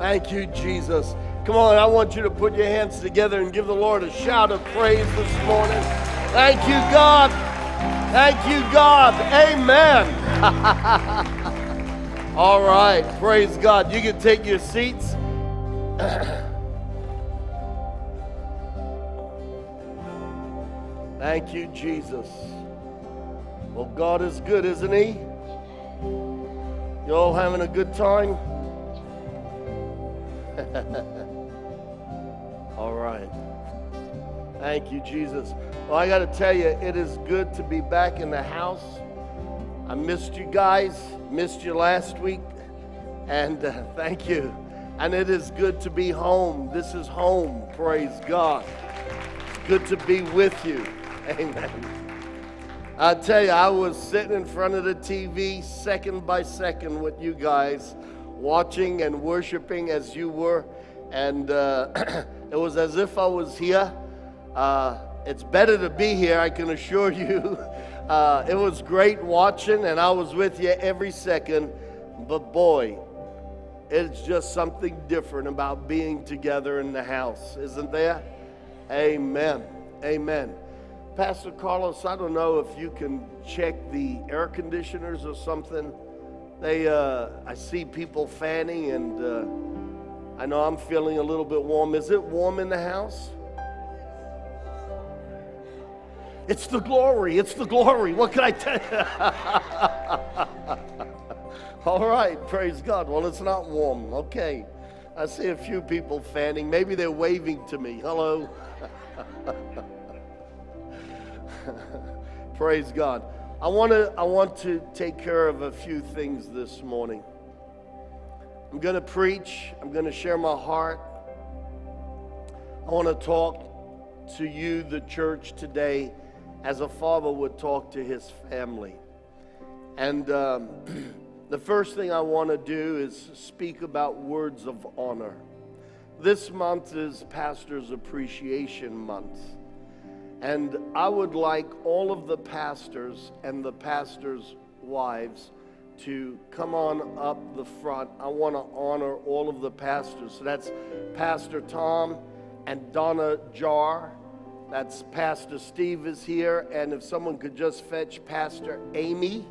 Thank you, Jesus. Come on, I want you to put your hands together and give the Lord a shout of praise this morning. Thank you, God. Thank you, God. Amen. All right, praise God. You can take your seats. Thank you, Jesus. Well, God is good, isn't He? You all having a good time? all right. Thank you, Jesus. Well, I got to tell you, it is good to be back in the house. I missed you guys, missed you last week, and uh, thank you. And it is good to be home. This is home, praise God. It's good to be with you. Amen. I tell you, I was sitting in front of the TV second by second with you guys, watching and worshiping as you were, and uh, it was as if I was here. Uh, it's better to be here, I can assure you. Uh, it was great watching, and I was with you every second, but boy, it's just something different about being together in the house, isn't there? Amen. Amen. Pastor Carlos, I don't know if you can check the air conditioners or something. They, uh, I see people fanning, and uh, I know I'm feeling a little bit warm. Is it warm in the house? It's the glory. It's the glory. What can I tell you? All right, praise God. Well, it's not warm. Okay. I see a few people fanning. Maybe they're waving to me. Hello. Praise God. I want to I want to take care of a few things this morning. I'm going to preach. I'm going to share my heart. I want to talk to you the church today as a father would talk to his family. And um, the first thing I want to do is speak about words of honor. This month is Pastor's Appreciation Month. And I would like all of the pastors and the pastors' wives to come on up the front. I want to honor all of the pastors. So that's Pastor Tom and Donna Jar. That's Pastor Steve is here. And if someone could just fetch Pastor Amy.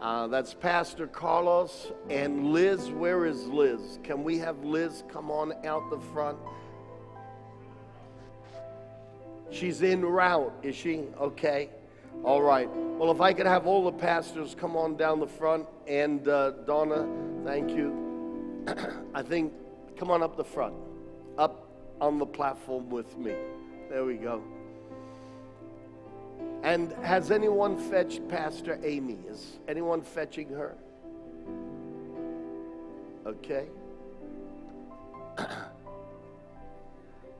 Uh, that's Pastor Carlos and Liz. Where is Liz? Can we have Liz come on out the front? She's en route, is she? Okay. All right. Well, if I could have all the pastors come on down the front, and uh, Donna, thank you. I think, come on up the front, up on the platform with me. There we go. And has anyone fetched Pastor Amy? Is anyone fetching her? Okay.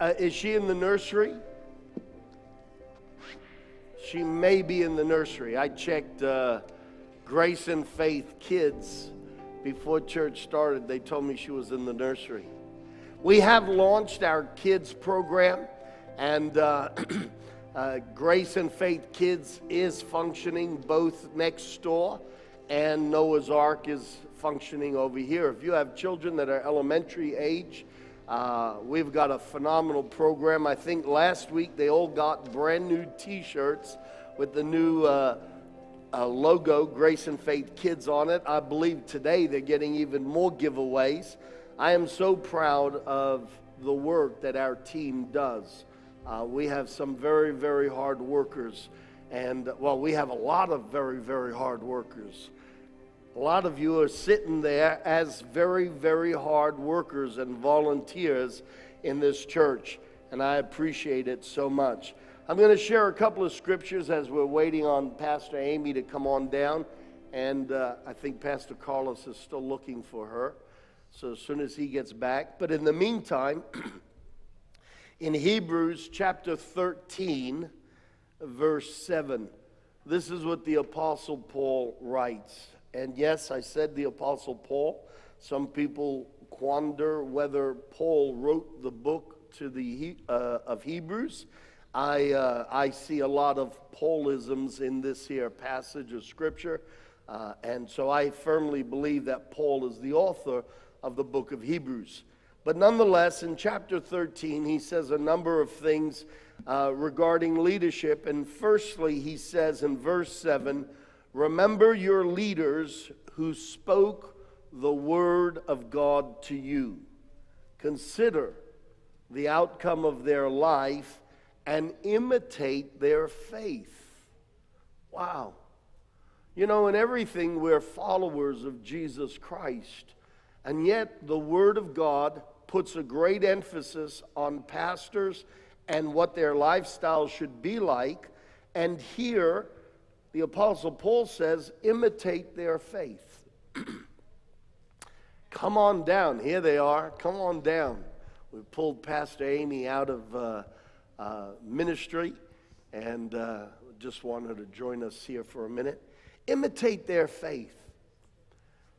Uh, is she in the nursery? She may be in the nursery. I checked uh, Grace and Faith Kids before church started. They told me she was in the nursery. We have launched our kids program, and uh, uh, Grace and Faith Kids is functioning both next door, and Noah's Ark is functioning over here. If you have children that are elementary age, uh, we've got a phenomenal program. I think last week they all got brand new t shirts with the new uh, uh, logo, Grace and Faith Kids, on it. I believe today they're getting even more giveaways. I am so proud of the work that our team does. Uh, we have some very, very hard workers. And, well, we have a lot of very, very hard workers. A lot of you are sitting there as very, very hard workers and volunteers in this church, and I appreciate it so much. I'm going to share a couple of scriptures as we're waiting on Pastor Amy to come on down, and uh, I think Pastor Carlos is still looking for her. So as soon as he gets back, but in the meantime, in Hebrews chapter 13, verse 7, this is what the Apostle Paul writes. And yes, I said the Apostle Paul. Some people quander whether Paul wrote the book to the uh, of Hebrews. I uh, I see a lot of Paulisms in this here passage of Scripture, uh, and so I firmly believe that Paul is the author of the book of Hebrews. But nonetheless, in chapter 13, he says a number of things uh, regarding leadership. And firstly, he says in verse 7 Remember your leaders who spoke the word of God to you. Consider the outcome of their life and imitate their faith. Wow. You know, in everything, we're followers of Jesus Christ. And yet, the Word of God puts a great emphasis on pastors and what their lifestyle should be like. And here, the Apostle Paul says, imitate their faith. Come on down. Here they are. Come on down. We pulled Pastor Amy out of uh, uh, ministry and uh, just want her to join us here for a minute. Imitate their faith.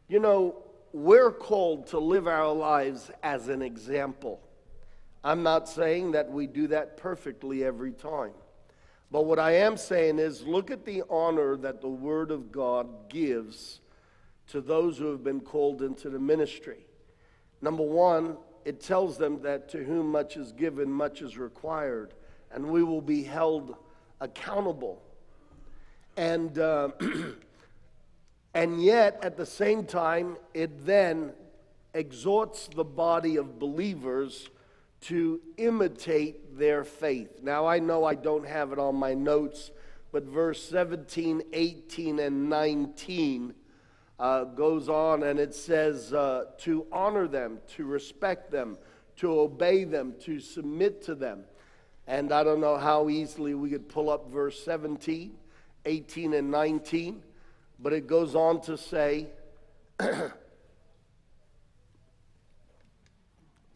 You know, we're called to live our lives as an example. I'm not saying that we do that perfectly every time. But what I am saying is look at the honor that the Word of God gives to those who have been called into the ministry. Number one, it tells them that to whom much is given, much is required, and we will be held accountable. And, uh, and yet, at the same time, it then exhorts the body of believers to imitate their faith. Now, I know I don't have it on my notes, but verse 17, 18, and 19 uh, goes on and it says uh, to honor them, to respect them, to obey them, to submit to them. And I don't know how easily we could pull up verse 17, 18, and 19, but it goes on to say,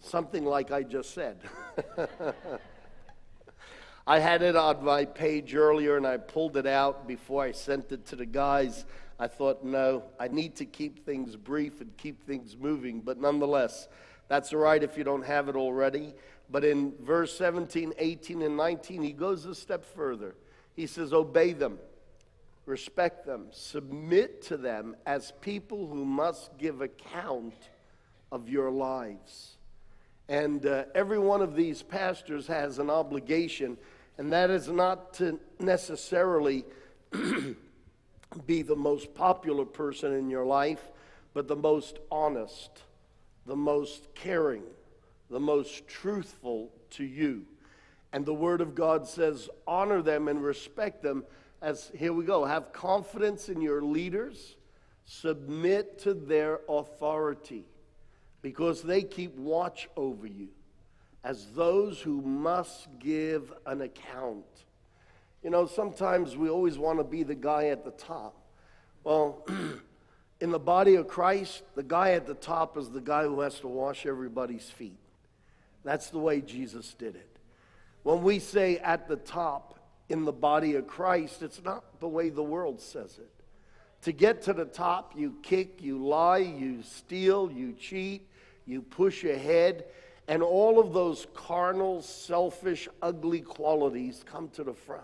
Something like I just said. I had it on my page earlier and I pulled it out before I sent it to the guys. I thought, no, I need to keep things brief and keep things moving. But nonetheless, that's all right if you don't have it already. But in verse 17, 18, and 19, he goes a step further. He says, Obey them, respect them, submit to them as people who must give account of your lives. And uh, every one of these pastors has an obligation, and that is not to necessarily be the most popular person in your life, but the most honest, the most caring, the most truthful to you. And the Word of God says, honor them and respect them as, here we go, have confidence in your leaders, submit to their authority because they keep watch over you as those who must give an account. You know, sometimes we always want to be the guy at the top. Well, in the body of Christ, the guy at the top is the guy who has to wash everybody's feet. That's the way Jesus did it. When we say at the top in the body of Christ, it's not the way the world says it. To get to the top, you kick, you lie, you steal, you cheat, you push ahead, and all of those carnal, selfish, ugly qualities come to the front.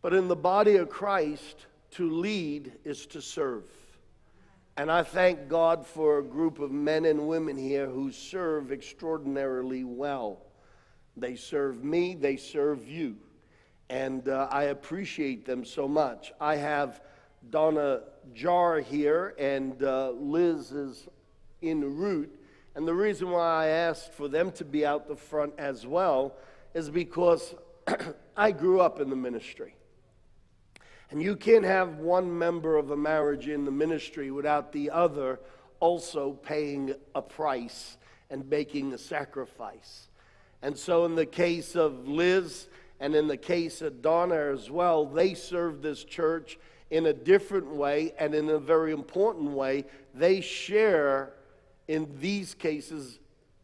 But in the body of Christ, to lead is to serve. And I thank God for a group of men and women here who serve extraordinarily well. They serve me, they serve you. And uh, I appreciate them so much. I have Donna Jar here, and uh, Liz is en route. And the reason why I asked for them to be out the front as well is because I grew up in the ministry. And you can't have one member of a marriage in the ministry without the other also paying a price and making a sacrifice. And so, in the case of Liz and in the case of Donna as well, they serve this church in a different way and in a very important way. They share in these cases,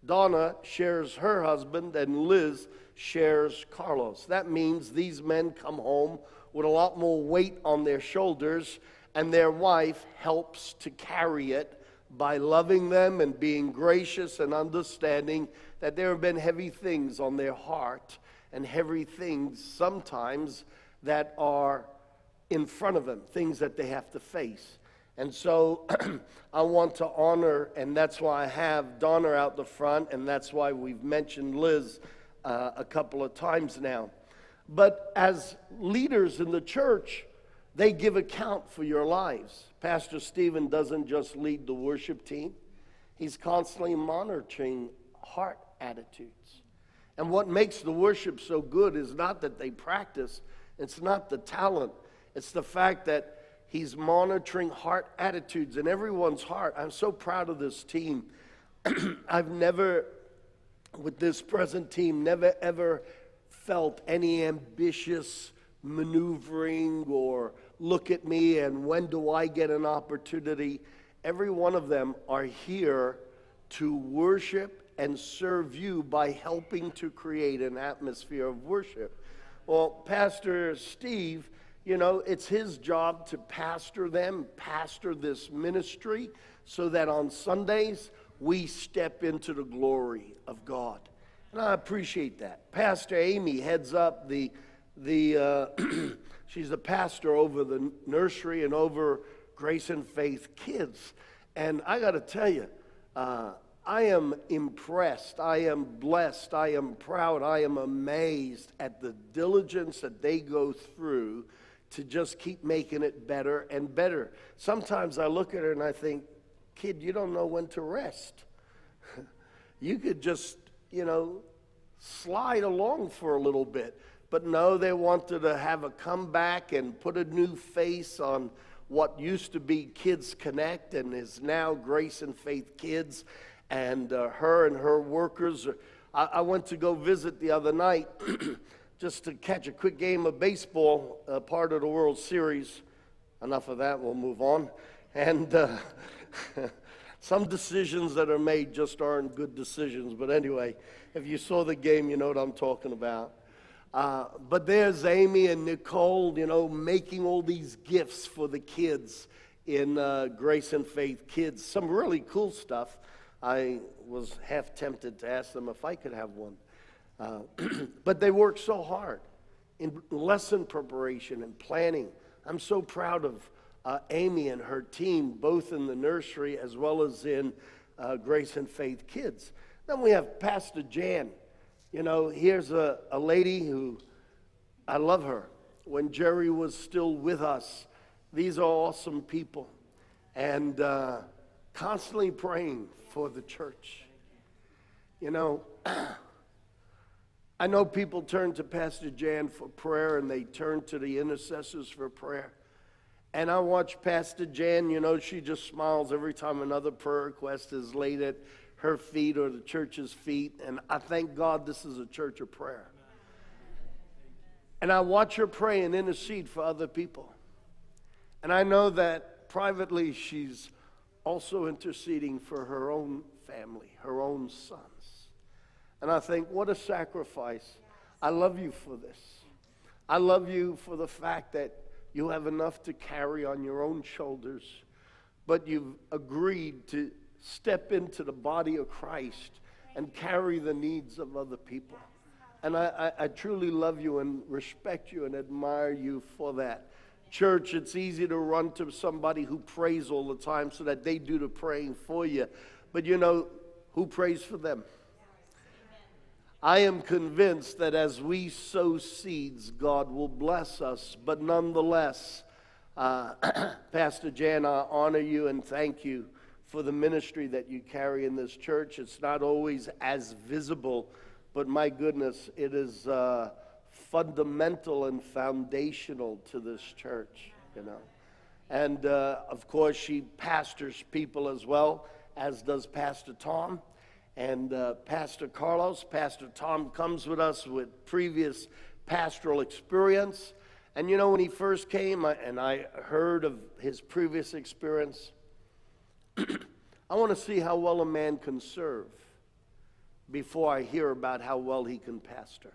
Donna shares her husband and Liz shares Carlos. That means these men come home with a lot more weight on their shoulders, and their wife helps to carry it by loving them and being gracious and understanding that there have been heavy things on their heart and heavy things sometimes that are in front of them, things that they have to face. And so I want to honor, and that's why I have Donna out the front, and that's why we've mentioned Liz uh, a couple of times now. But as leaders in the church, they give account for your lives. Pastor Stephen doesn't just lead the worship team, he's constantly monitoring heart attitudes. And what makes the worship so good is not that they practice, it's not the talent, it's the fact that he's monitoring heart attitudes in everyone's heart. I'm so proud of this team. I've never, with this present team, never ever felt any ambitious maneuvering or look at me and when do I get an opportunity. Every one of them are here to worship and serve you by helping to create an atmosphere of worship. Well, Pastor Steve, you know, it's his job to pastor them, pastor this ministry, so that on Sundays we step into the glory of God. And I appreciate that. Pastor Amy heads up the, the uh, she's the pastor over the nursery and over Grace and Faith Kids. And I got to tell you, uh, I am impressed. I am blessed. I am proud. I am amazed at the diligence that they go through to just keep making it better and better. Sometimes I look at her and I think, kid, you don't know when to rest. you could just, you know, slide along for a little bit. But no, they wanted to have a comeback and put a new face on what used to be Kids Connect and is now Grace and Faith Kids and uh, her and her workers. I, I, went to go visit the other night just to catch a quick game of baseball, part of the World Series. Enough of that, we'll move on. And uh, some decisions that are made just aren't good decisions. But anyway, if you saw the game, you know what I'm talking about. Uh, but there's Amy and Nicole, you know, making all these gifts for the kids in uh, Grace and Faith Kids. Some really cool stuff. I was half tempted to ask them if I could have one. Uh, but they work so hard in lesson preparation and planning. I'm so proud of uh, Amy and her team, both in the nursery as well as in uh, Grace and Faith Kids. Then we have Pastor Jan. You know, here's a, a lady who I love her. When Jerry was still with us, these are awesome people. And uh, constantly praying for the church. You know, I know people turn to Pastor Jan for prayer and they turn to the intercessors for prayer. And I watch Pastor Jan, you know, she just smiles every time another prayer request is laid at her feet or the church's feet. And I thank God this is a church of prayer. And I watch her pray and intercede for other people. And I know that privately she's also interceding for her own family, her own sons. And I think, what a sacrifice. I love you for this. I love you for the fact that you have enough to carry on your own shoulders, but you've agreed to step into the body of Christ and carry the needs of other people. And I, I, I truly love you and respect you and admire you for that. Church, it's easy to run to somebody who prays all the time so that they do the praying for you. But you know, who prays for them? I am convinced that as we sow seeds, God will bless us. But nonetheless, uh, Pastor Jan, I honor you and thank you for the ministry that you carry in this church. It's not always as visible, but my goodness, it is. Uh, fundamental and foundational to this church, you know. And uh, of course, she pastors people as well, as does Pastor Tom. And uh, Pastor Carlos, Pastor Tom comes with us with previous pastoral experience. And you know, when he first came, I, and I heard of his previous experience, I want to see how well a man can serve before I hear about how well he can pastor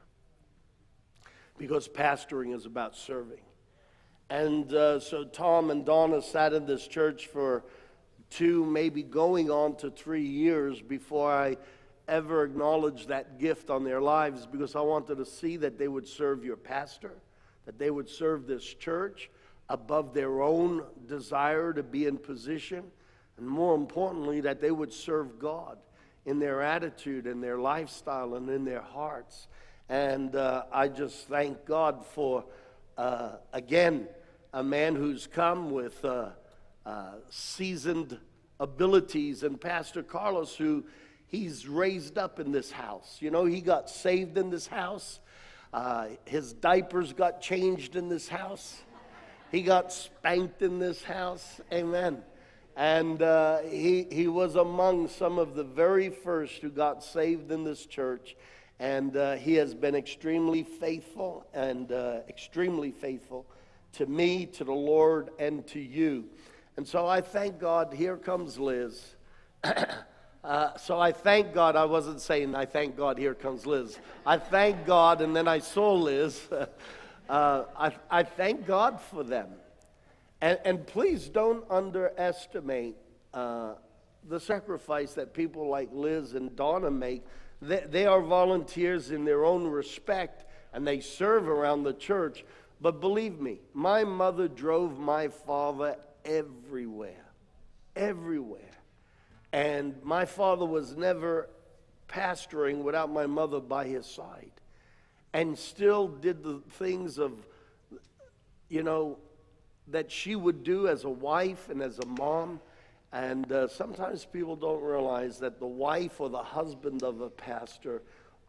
because pastoring is about serving. And uh, so Tom and Donna sat in this church for two, maybe going on to three years before I ever acknowledged that gift on their lives because I wanted to see that they would serve your pastor, that they would serve this church, above their own desire to be in position, and more importantly, that they would serve God in their attitude and their lifestyle and in their hearts. And uh, I just thank God for, uh, again, a man who's come with uh, uh seasoned abilities, and Pastor Carlos, who he's raised up in this house. You know, he got saved in this house. Uh, his diapers got changed in this house. He got spanked in this house. Amen. And uh, he, he was among some of the very first who got saved in this church. And uh, he has been extremely faithful and uh, extremely faithful to me, to the Lord, and to you. And so I thank God. Here comes Liz. Uh, so I thank God. I wasn't saying I thank God. Here comes Liz. I thank God, and then I saw Liz. uh, I, I thank God for them. And, and please don't underestimate uh, the sacrifice that people like Liz and Donna make. They, they are volunteers in their own respect, and they serve around the church. But believe me, my mother drove my father everywhere. Everywhere. And my father was never pastoring without my mother by his side and still did the things of, you know, that she would do as a wife and as a mom. And uh, sometimes people don't realize that the wife or the husband of a pastor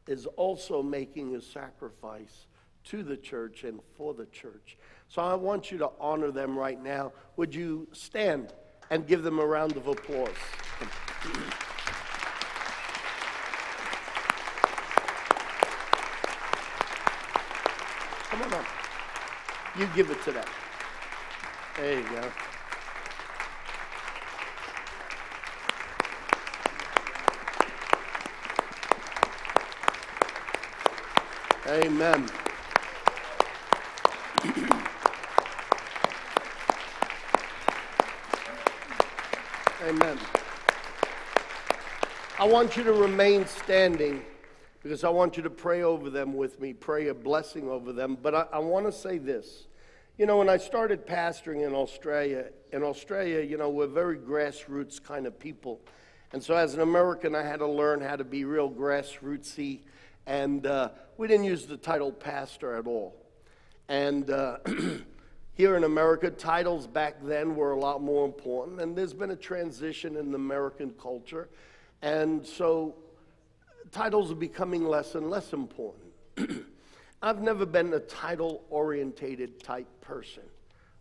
is also making a sacrifice to the church and for the church. So I want you to honor them right now. Would you stand? and give them a round of applause. Come on up. You give it to them. There you go. Amen. Amen. I want you to remain standing because I want you to pray over them with me, pray a blessing over them. But I, I want to say this. You know, when I started pastoring in Australia, in Australia, you know, we're very grassroots kind of people. And so as an American, I had to learn how to be real grassrootsy. And uh, we didn't use the title pastor at all. And uh, Here in America, titles back then were a lot more important, and there's been a transition in the American culture. And so titles are becoming less and less important. I've never been a title orientated type person.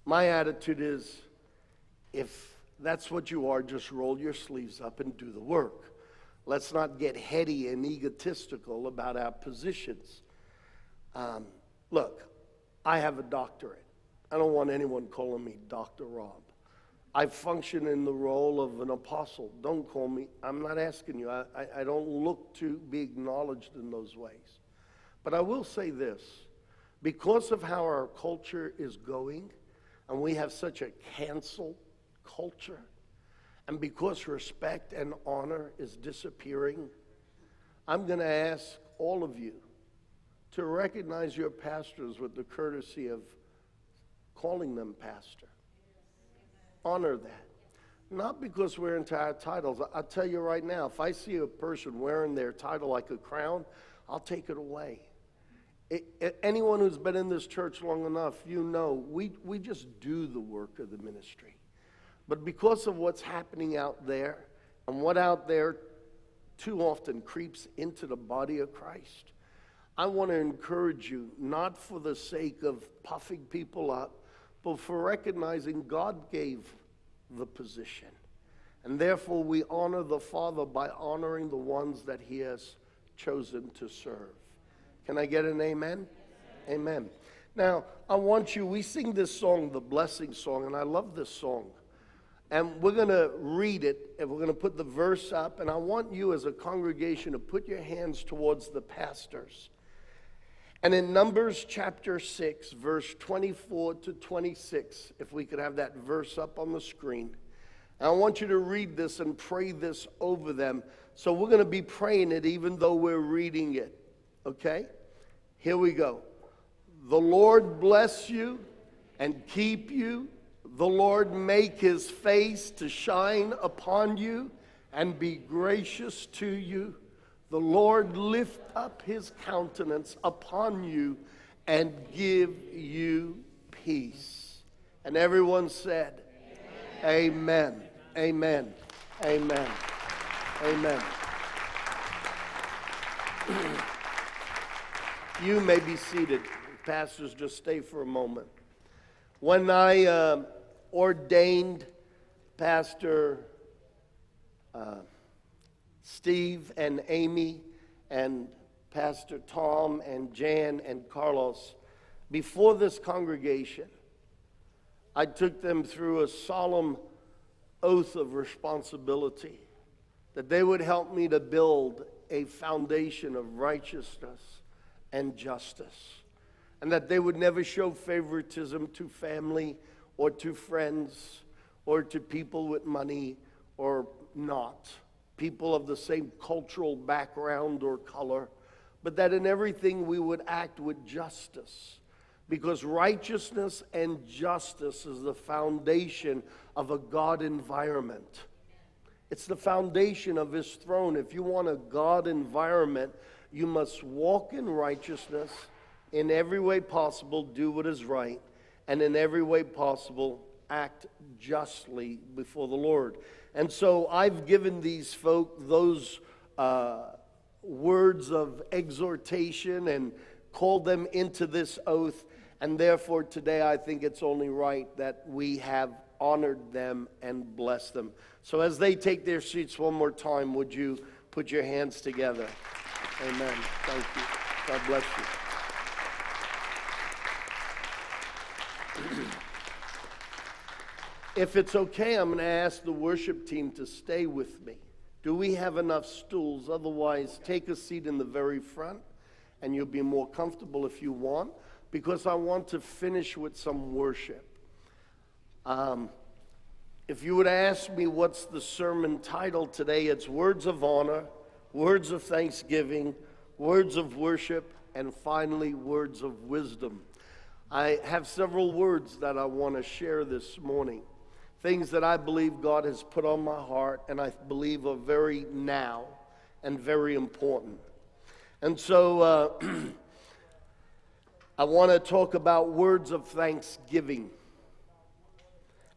My attitude is if that's what you are, just roll your sleeves up and do the work. Let's not get heady and egotistical about our positions. Um, look, I have a doctorate. I don't want anyone calling me Dr. Rob. I function in the role of an apostle. Don't call me, I'm not asking you. I, I, I don't look to be acknowledged in those ways. But I will say this because of how our culture is going, and we have such a cancel culture, and because respect and honor is disappearing, I'm going to ask all of you to recognize your pastors with the courtesy of calling them pastor. Honor that. Not because we're our titles. I'll tell you right now, if I see a person wearing their title like a crown, I'll take it away. It, it, anyone who's been in this church long enough, you know, we, we just do the work of the ministry. But because of what's happening out there, and what out there too often creeps into the body of Christ, I want to encourage you, not for the sake of puffing people up, but for recognizing God gave the position. And therefore, we honor the Father by honoring the ones that He has chosen to serve. Can I get an amen? Amen. Now, I want you, we sing this song, the blessing song, and I love this song. And we're going to read it, and we're going to put the verse up. And I want you, as a congregation, to put your hands towards the pastors and in Numbers chapter 6, verse 24 to 26, if we could have that verse up on the screen. I want you to read this and pray this over them. So we're going to be praying it even though we're reading it. Okay? Here we go. The Lord bless you and keep you. The Lord make his face to shine upon you and be gracious to you. The Lord lift up his countenance upon you and give you peace. And everyone said, Amen. Amen. Amen. Amen. you may be seated. Pastors, just stay for a moment. When I uh, ordained Pastor uh, Steve and Amy and Pastor Tom and Jan and Carlos before this congregation, I took them through a solemn oath of responsibility that they would help me to build a foundation of righteousness and justice and that they would never show favoritism to family or to friends or to people with money or not, people of the same cultural background or color, but that in everything we would act with justice. Because righteousness and justice is the foundation of a God environment. It's the foundation of His throne. If you want a God environment, you must walk in righteousness in every way possible, do what is right, and in every way possible, act justly before the Lord. And so I've given these folk those uh, words of exhortation and called them into this oath. And therefore, today I think it's only right that we have honored them and blessed them. So as they take their seats one more time, would you put your hands together? Amen. Thank you. God bless you. If it's okay, I'm going to ask the worship team to stay with me. Do we have enough stools? Otherwise, take a seat in the very front and you'll be more comfortable if you want, because I want to finish with some worship. Um, if you would ask me what's the sermon title today, it's Words of Honor, Words of Thanksgiving, Words of Worship, and finally, Words of Wisdom. I have several words that I want to share this morning things that I believe God has put on my heart and I believe are very now and very important. And so uh, I want to talk about words of thanksgiving.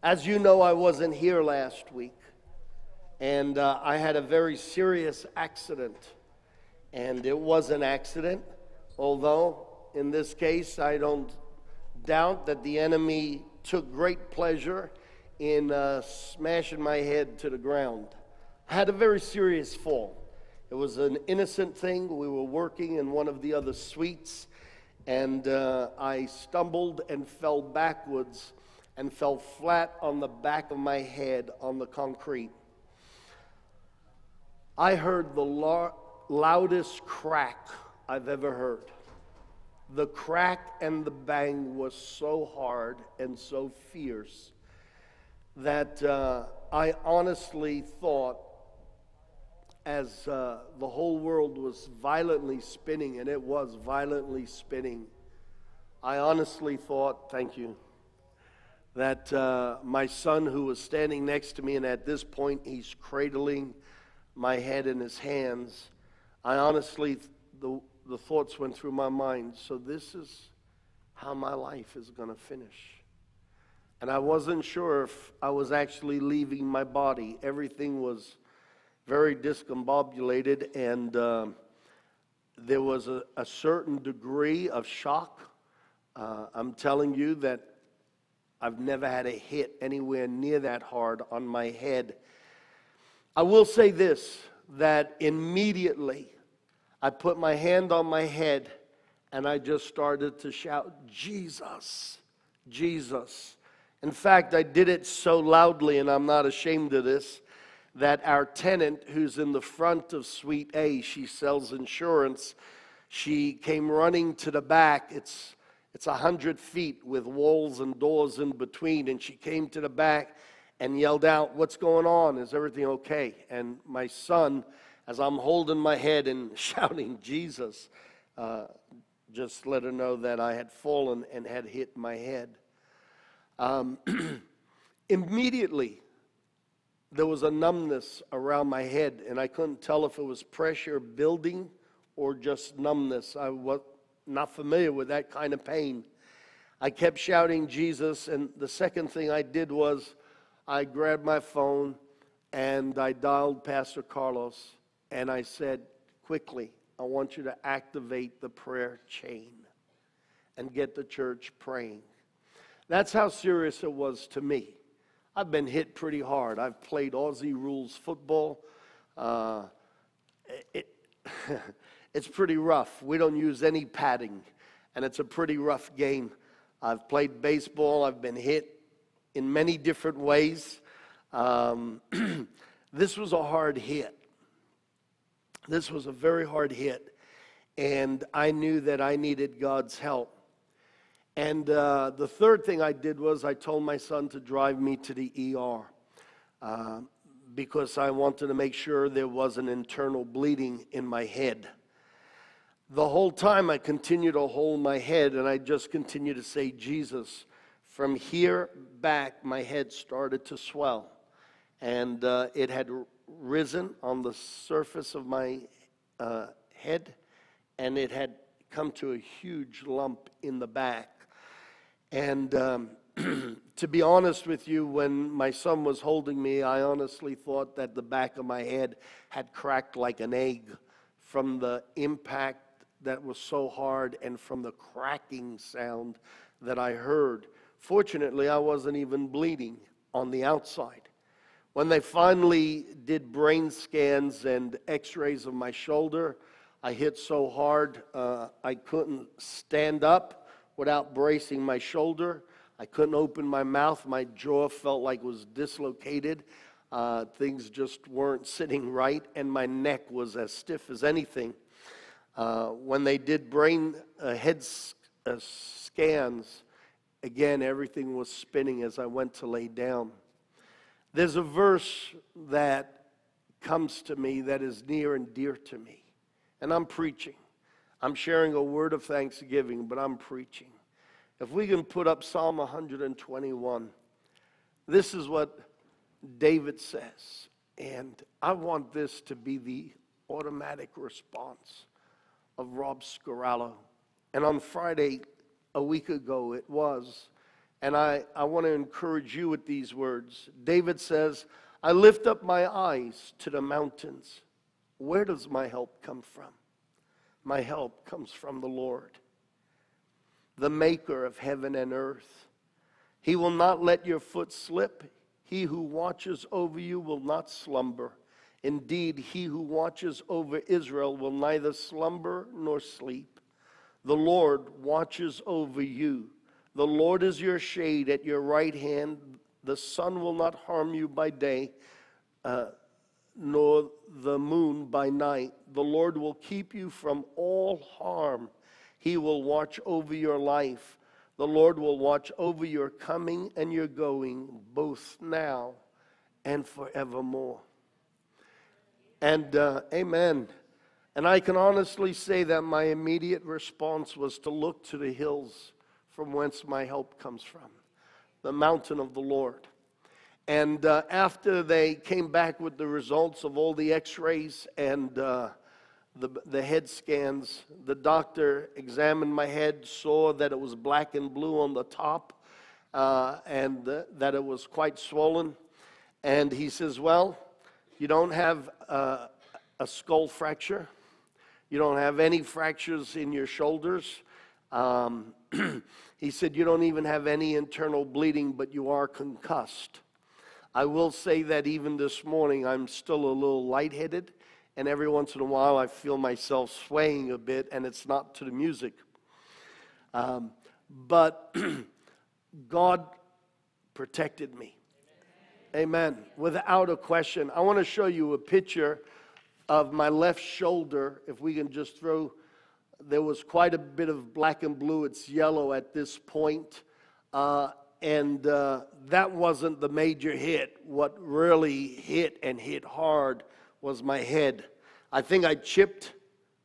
As you know, I wasn't here last week, and uh, I had a very serious accident. And it was an accident, although in this case, I don't doubt that the enemy took great pleasure in uh, smashing my head to the ground. I had a very serious fall. It was an innocent thing. We were working in one of the other suites, and uh, I stumbled and fell backwards and fell flat on the back of my head on the concrete. I heard the lo- loudest crack I've ever heard. The crack and the bang was so hard and so fierce that uh, I honestly thought, as uh, the whole world was violently spinning, and it was violently spinning, I honestly thought, thank you, that uh, my son, who was standing next to me, and at this point he's cradling my head in his hands, I honestly, the, the thoughts went through my mind. So, this is how my life is going to finish. And I wasn't sure if I was actually leaving my body. Everything was very discombobulated, and uh, there was a, a, certain degree of shock. Uh, I'm telling you that I've never had a hit anywhere near that hard on my head. I will say this that immediately I put my hand on my head and I just started to shout, Jesus, Jesus. In fact, I did it so loudly, and I'm not ashamed of this, that our tenant, who's in the front of Suite A, she sells insurance, she came running to the back. It's it's a hundred feet with walls and doors in between, and she came to the back and yelled out, "What's going on? Is everything okay?" And my son, as I'm holding my head and shouting Jesus, uh, just let her know that I had fallen and had hit my head. Um, immediately, there was a numbness around my head, and I couldn't tell if it was pressure building or just numbness. I was not familiar with that kind of pain. I kept shouting Jesus, and the second thing I did was I grabbed my phone and I dialed Pastor Carlos and I said, quickly, I want you to activate the prayer chain and get the church praying. That's how serious it was to me. I've been hit pretty hard. I've played Aussie rules football. Uh, it, it's pretty rough. We don't use any padding, and it's a pretty rough game. I've played baseball. I've been hit in many different ways. Um, this was a hard hit. This was a very hard hit, and I knew that I needed God's help. And uh, the third thing I did was I told my son to drive me to the ER uh, because I wanted to make sure there was an internal bleeding in my head. The whole time I continued to hold my head and I just continued to say, Jesus. From here back, my head started to swell. And uh, it had risen on the surface of my uh, head and it had come to a huge lump in the back. And um, to be honest with you, when my son was holding me, I honestly thought that the back of my head had cracked like an egg from the impact that was so hard and from the cracking sound that I heard. Fortunately, I wasn't even bleeding on the outside. When they finally did brain scans and x rays of my shoulder, I hit so hard uh, I couldn't stand up without bracing my shoulder. I couldn't open my mouth. My jaw felt like it was dislocated. Uh, things just weren't sitting right, and my neck was as stiff as anything. Uh, when they did brain uh, head uh, scans, again, everything was spinning as I went to lay down. There's a verse that comes to me that is near and dear to me, and I'm preaching. I'm sharing a word of thanksgiving, but I'm preaching. If we can put up Psalm 121, this is what David says. And I want this to be the automatic response of Rob Scarallo. And on Friday, a week ago, it was. And I, I want to encourage you with these words. David says, I lift up my eyes to the mountains. Where does my help come from? My help comes from the Lord, the maker of heaven and earth. He will not let your foot slip. He who watches over you will not slumber. Indeed, he who watches over Israel will neither slumber nor sleep. The Lord watches over you. The Lord is your shade at your right hand. The sun will not harm you by day. Uh, nor the moon by night. The Lord will keep you from all harm. He will watch over your life. The Lord will watch over your coming and your going, both now and forevermore. And uh, amen. And I can honestly say that my immediate response was to look to the hills from whence my help comes from, the mountain of the Lord. And uh, after they came back with the results of all the x rays and uh, the, the head scans, the doctor examined my head, saw that it was black and blue on the top uh, and that it was quite swollen. And he says, Well, you don't have uh, a skull fracture, you don't have any fractures in your shoulders. Um, he said, You don't even have any internal bleeding, but you are concussed. I will say that even this morning, I'm still a little lightheaded, and every once in a while, I feel myself swaying a bit, and it's not to the music. Um, but God protected me. Amen. Without a question. I want to show you a picture of my left shoulder. If we can just throw, there was quite a bit of black and blue. It's yellow at this point. Uh, and uh, that wasn't the major hit. What really hit and hit hard was my head. I think I chipped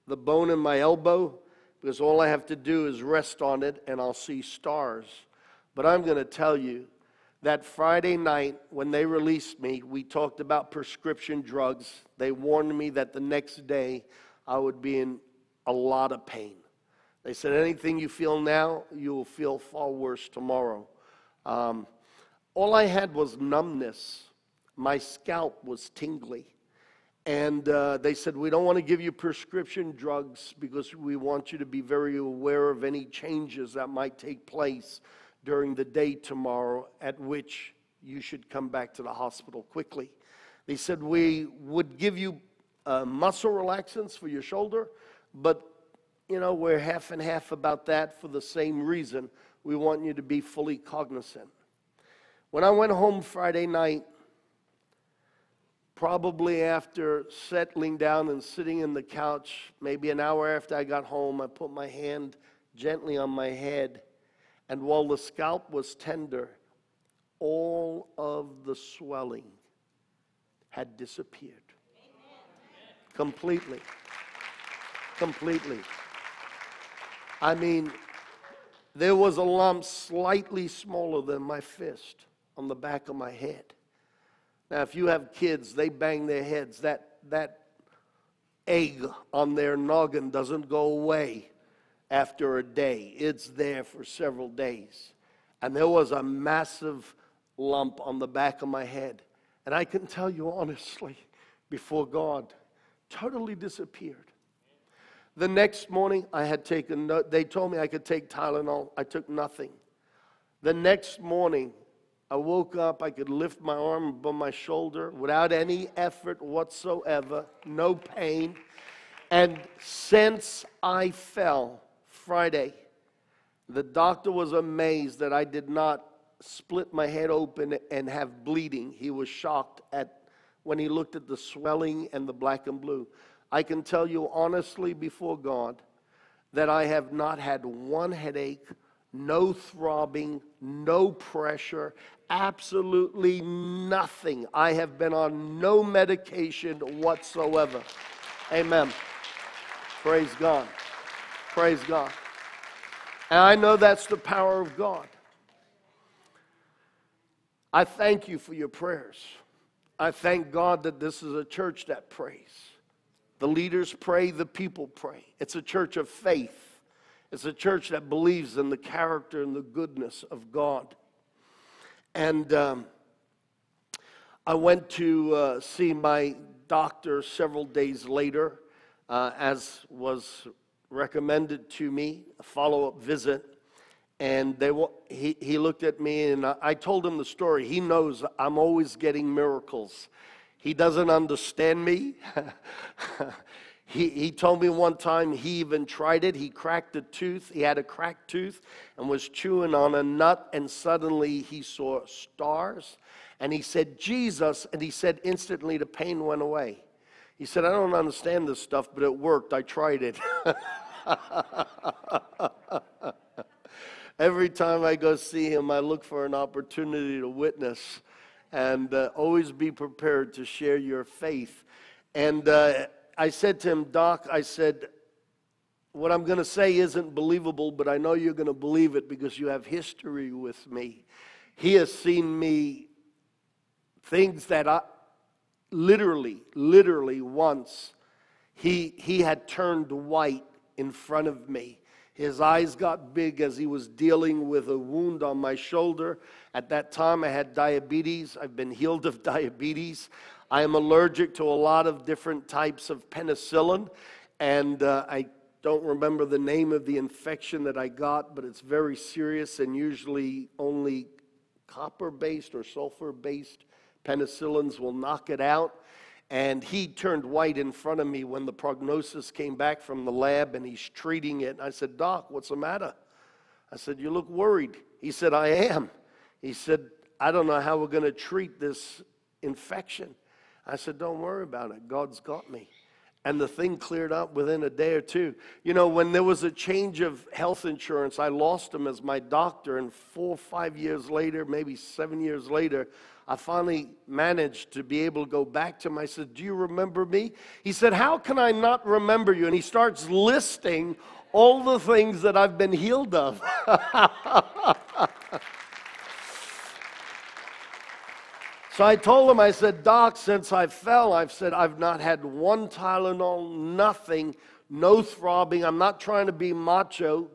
the bone in my elbow because all I have to do is rest on it and I'll see stars. But I'm going to tell you that Friday night when they released me, we talked about prescription drugs. They warned me that the next day I would be in a lot of pain. They said, anything you feel now, you will feel far worse tomorrow. Um, all I had was numbness. My scalp was tingly. And uh, they said, We don't want to give you prescription drugs because we want you to be very aware of any changes that might take place during the day tomorrow, at which you should come back to the hospital quickly. They said, We would give you uh, muscle relaxants for your shoulder, but you know, we're half and half about that for the same reason. We want you to be fully cognizant. When I went home Friday night, probably after settling down and sitting in the couch, maybe an hour after I got home, I put my hand gently on my head. And while the scalp was tender, all of the swelling had disappeared. Completely. Completely. I mean, there was a lump slightly smaller than my fist on the back of my head. Now, if you have kids, they bang their heads. That, that egg on their noggin doesn't go away after a day, it's there for several days. And there was a massive lump on the back of my head. And I can tell you honestly, before God, totally disappeared. The next morning, I had taken, they told me I could take Tylenol. I took nothing. The next morning, I woke up, I could lift my arm above my shoulder without any effort whatsoever, no pain. And since I fell Friday, the doctor was amazed that I did not split my head open and have bleeding. He was shocked at when he looked at the swelling and the black and blue. I can tell you honestly before God that I have not had one headache, no throbbing, no pressure, absolutely nothing. I have been on no medication whatsoever. Amen. Praise God. Praise God. And I know that's the power of God. I thank you for your prayers. I thank God that this is a church that prays. The leaders pray, the people pray. It's a church of faith. It's a church that believes in the character and the goodness of God. And um, I went to uh, see my doctor several days later, uh, as was recommended to me, a follow up visit. And they, he, he looked at me and I told him the story. He knows I'm always getting miracles. He doesn't understand me. He, he told me one time he even tried it. He cracked a tooth. He had a cracked tooth and was chewing on a nut, and suddenly he saw stars. And he said, Jesus. And he said, instantly the pain went away. He said, I don't understand this stuff, but it worked. I tried it. Every time I go see him, I look for an opportunity to witness and uh, always be prepared to share your faith. And uh, I said to him, Doc, I said, what I'm going to say isn't believable, but I know you're going to believe it because you have history with me. He has seen me things that I literally, literally once he, he had turned white in front of me. His eyes got big as he was dealing with a wound on my shoulder. At that time, I had diabetes. I've been healed of diabetes. I am allergic to a lot of different types of penicillin, and uh, I don't remember the name of the infection that I got, but it's very serious and usually only copper based or sulfur based penicillins will knock it out. And he turned white in front of me when the prognosis came back from the lab and he's treating it. I said, Doc, what's the matter? I said, You look worried. He said, I am. He said, I don't know how we're going to treat this infection. I said, Don't worry about it. God's got me. And the thing cleared up within a day or two. You know, when there was a change of health insurance, I lost him as my doctor. And four or five years later, maybe seven years later, I finally managed to be able to go back to him. I said, Do you remember me? He said, How can I not remember you? And he starts listing all the things that I've been healed of. so I told him, I said, Doc, since I fell, I've said I've not had one Tylenol, nothing, no throbbing. I'm not trying to be macho.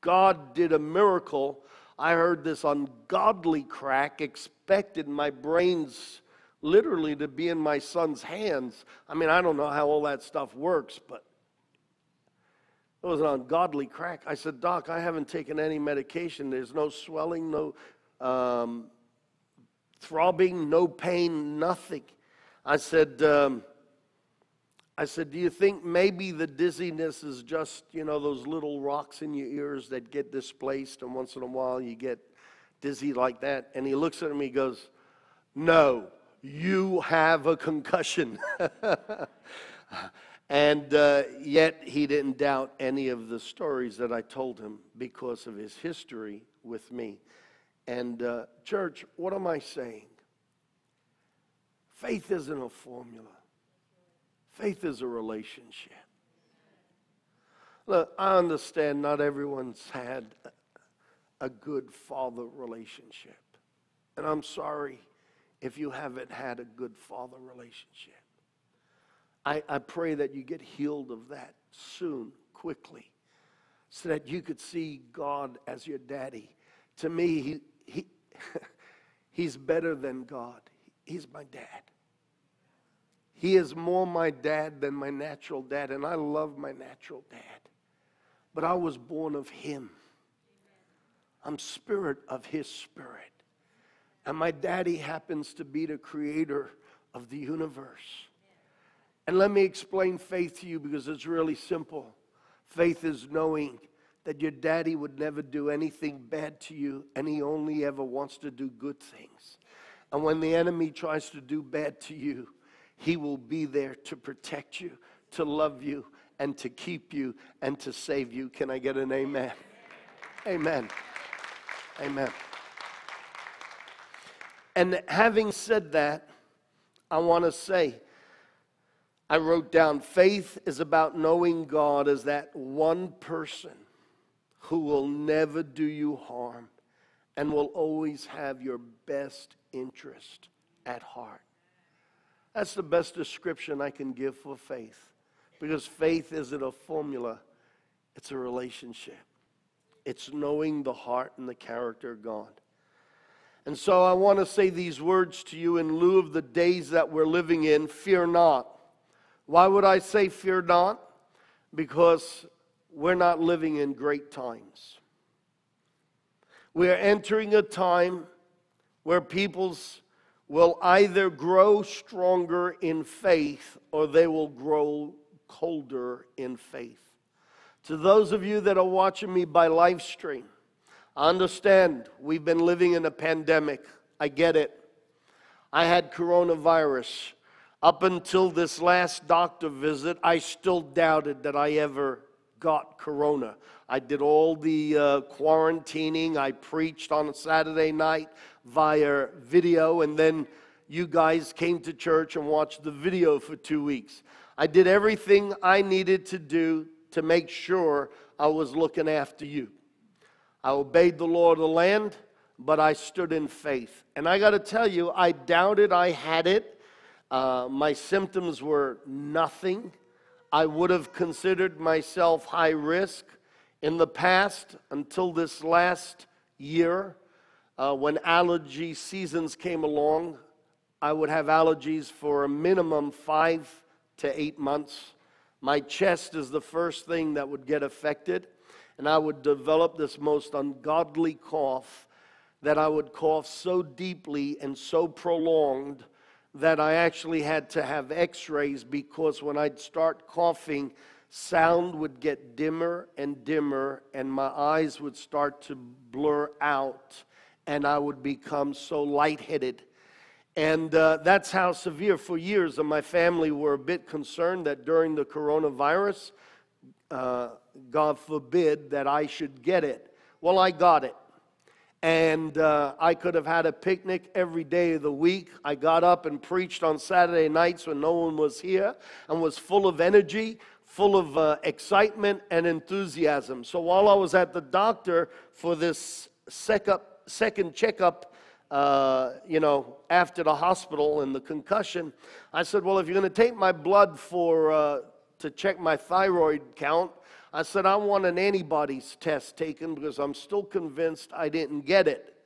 God did a miracle I heard this ungodly crack, expected my brains literally to be in my son's hands. I mean, I don't know how all that stuff works, but it was an ungodly crack. I said, Doc, I haven't taken any medication. There's no swelling, no um, throbbing, no pain, nothing. I said, um, I said, do you think maybe the dizziness is just, you know, those little rocks in your ears that get displaced and once in a while you get dizzy like that? And he looks at me, and he goes, no, you have a concussion. and uh, yet he didn't doubt any of the stories that I told him because of his history with me. And, uh, church, what am I saying? Faith isn't a formula, faith is a relationship. Look, I understand not everyone's had a good father relationship. And I'm sorry if you haven't had a good father relationship. I, I pray that you get healed of that soon, quickly, so that you could see God as your daddy. To me, he, he, he's better than God. He's my dad. He is more my dad than my natural dad, and I love my natural dad. But I was born of him. I'm spirit of his spirit. And my daddy happens to be the creator of the universe. And let me explain faith to you because it's really simple. Faith is knowing that your daddy would never do anything bad to you and he only ever wants to do good things. And when the enemy tries to do bad to you, he will be there to protect you, to love you, and to keep you and to save you. Can I get an amen? Amen. Amen. And having said that, I want to say, I wrote down faith is about knowing God as that one person who will never do you harm and will always have your best interest at heart. That's the best description I can give for faith because faith isn't a formula, it's a relationship. It's knowing the heart and the character of God. And so I want to say these words to you in lieu of the days that we're living in fear not. Why would I say fear not? Because we're not living in great times. We're entering a time where peoples will either grow stronger in faith or they will grow colder in faith. To those of you that are watching me by live stream, I understand we've been living in a pandemic. I get it. I had coronavirus. Up until this last doctor visit, I still doubted that I ever got corona. I did all the uh, quarantining. I preached on a Saturday night via video, and then you guys came to church and watched the video for two weeks. I did everything I needed to do to make sure I was looking after you. I obeyed the law of the land, but I stood in faith. And I got to tell you, I doubted I had it. Uh, my symptoms were nothing. I would have considered myself high risk in the past until this last year uh, when allergy seasons came along. I would have allergies for a minimum five to eight months. My chest is the first thing that would get affected, and I would develop this most ungodly cough that I would cough so deeply and so prolonged that I actually had to have x rays because when I'd start coughing, sound would get dimmer and dimmer, and my eyes would start to blur out, and I would become so lightheaded. And uh, that's how severe for years. And my family were a bit concerned that during the coronavirus, uh, God forbid that I should get it. Well, I got it and uh, I could have had a picnic every day of the week. I got up and preached on Saturday nights when no one was here and was full of energy, full of uh, excitement and enthusiasm. So while I was at the doctor for this second checkup uh, you know, after the hospital and the concussion, I said, Well, if you're going to take my blood for, uh, to check my thyroid count, I said, I want an antibodies test taken because I'm still convinced I didn't get it.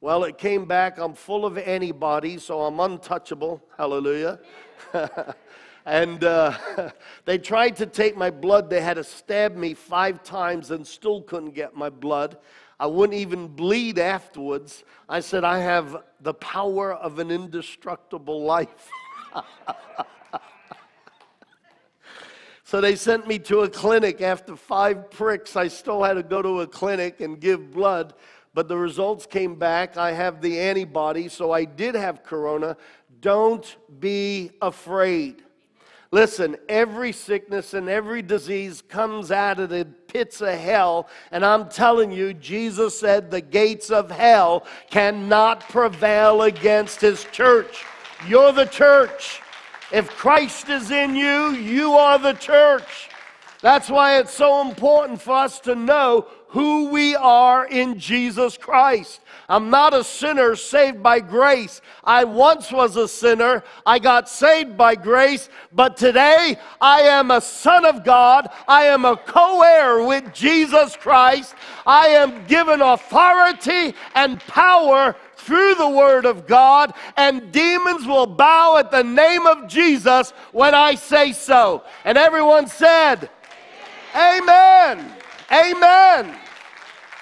Well, it came back. I'm full of antibodies, so I'm untouchable. Hallelujah. and uh, they tried to take my blood. They had to stab me five times and still couldn't get my blood. I wouldn't even bleed afterwards. I said, I have the power of an indestructible life. So they sent me to a clinic. After five pricks, I still had to go to a clinic and give blood. But the results came back. I have the antibody, so I did have corona. Don't be afraid. Listen, every sickness and every disease comes out of the pits of hell. And I'm telling you, Jesus said the gates of hell cannot prevail against his church. You're the church. If Christ is in you, you are the church. That's why it's so important for us to know who we are in Jesus Christ. I'm not a sinner saved by grace. I once was a sinner. I got saved by grace, but today I am a son of God. I am a co heir with Jesus Christ. I am given authority and power through the Word of God, and demons will bow at the name of Jesus when I say so. And everyone said, Amen. Amen.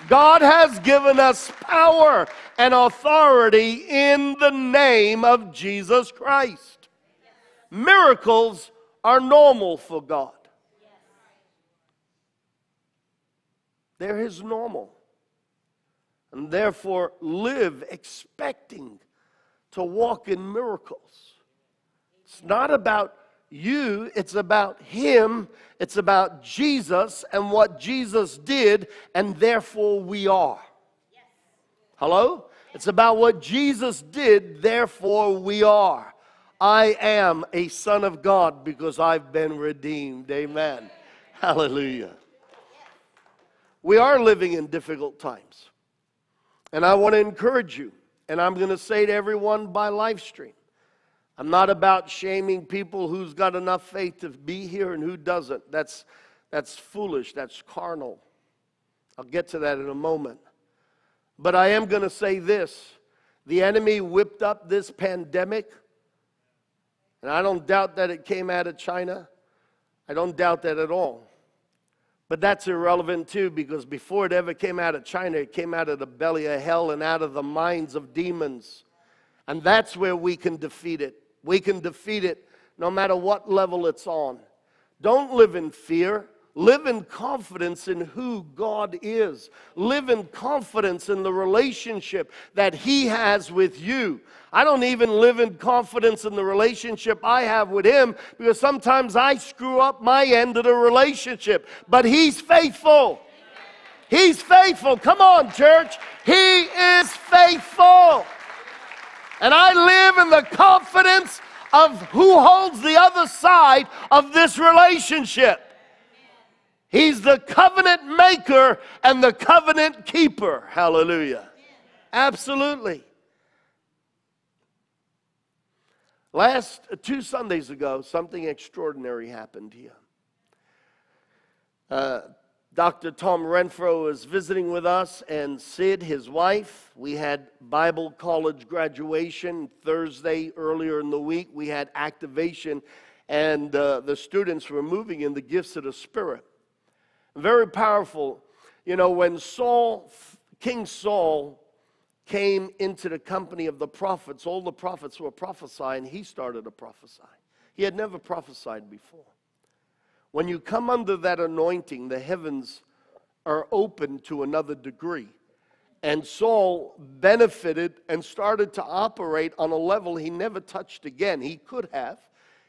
God has given us power and authority in the name of Jesus Christ. Miracles are normal for God. They're His normal and therefore live expecting to walk in miracles. It's not about you, it's about Him, it's about Jesus and what Jesus did, and therefore we are. Hello? It's about what Jesus did, therefore we are. I am a son of God because I've been redeemed. Amen. Hallelujah. We are living in difficult times. And I want to encourage you, and I'm going to say to everyone by live stream I'm not about shaming people who's got enough faith to be here and who doesn't. That's, that's foolish, that's carnal. I'll get to that in a moment. But I am going to say this the enemy whipped up this pandemic, and I don't doubt that it came out of China. I don't doubt that at all. But that's irrelevant too, because before it ever came out of China, it came out of the belly of hell and out of the minds of demons. And that's where we can defeat it. We can defeat it no matter what level it's on. Don't live in fear. Live in confidence in who God is. Live in confidence in the relationship that He has with you. I don't even live in confidence in the relationship I have with Him because sometimes I screw up my end of the relationship. But He's faithful. He's faithful. Come on, church. He is faithful. And I live in the confidence of who holds the other side of this relationship. He's the covenant maker and the covenant keeper. Hallelujah. Absolutely. Last two Sundays ago, something extraordinary happened here. Uh, Dr. Tom Renfro was visiting with us, and Sid, his wife. We had Bible college graduation Thursday earlier in the week. We had activation, and uh, the students were moving in the gifts of the Spirit. Very powerful. You know, when Saul, King Saul, came into the company of the prophets, all the prophets were prophesying, he started to prophesy. He had never prophesied before. When you come under that anointing, the heavens are open to another degree. And Saul benefited and started to operate on a level he never touched again. He could have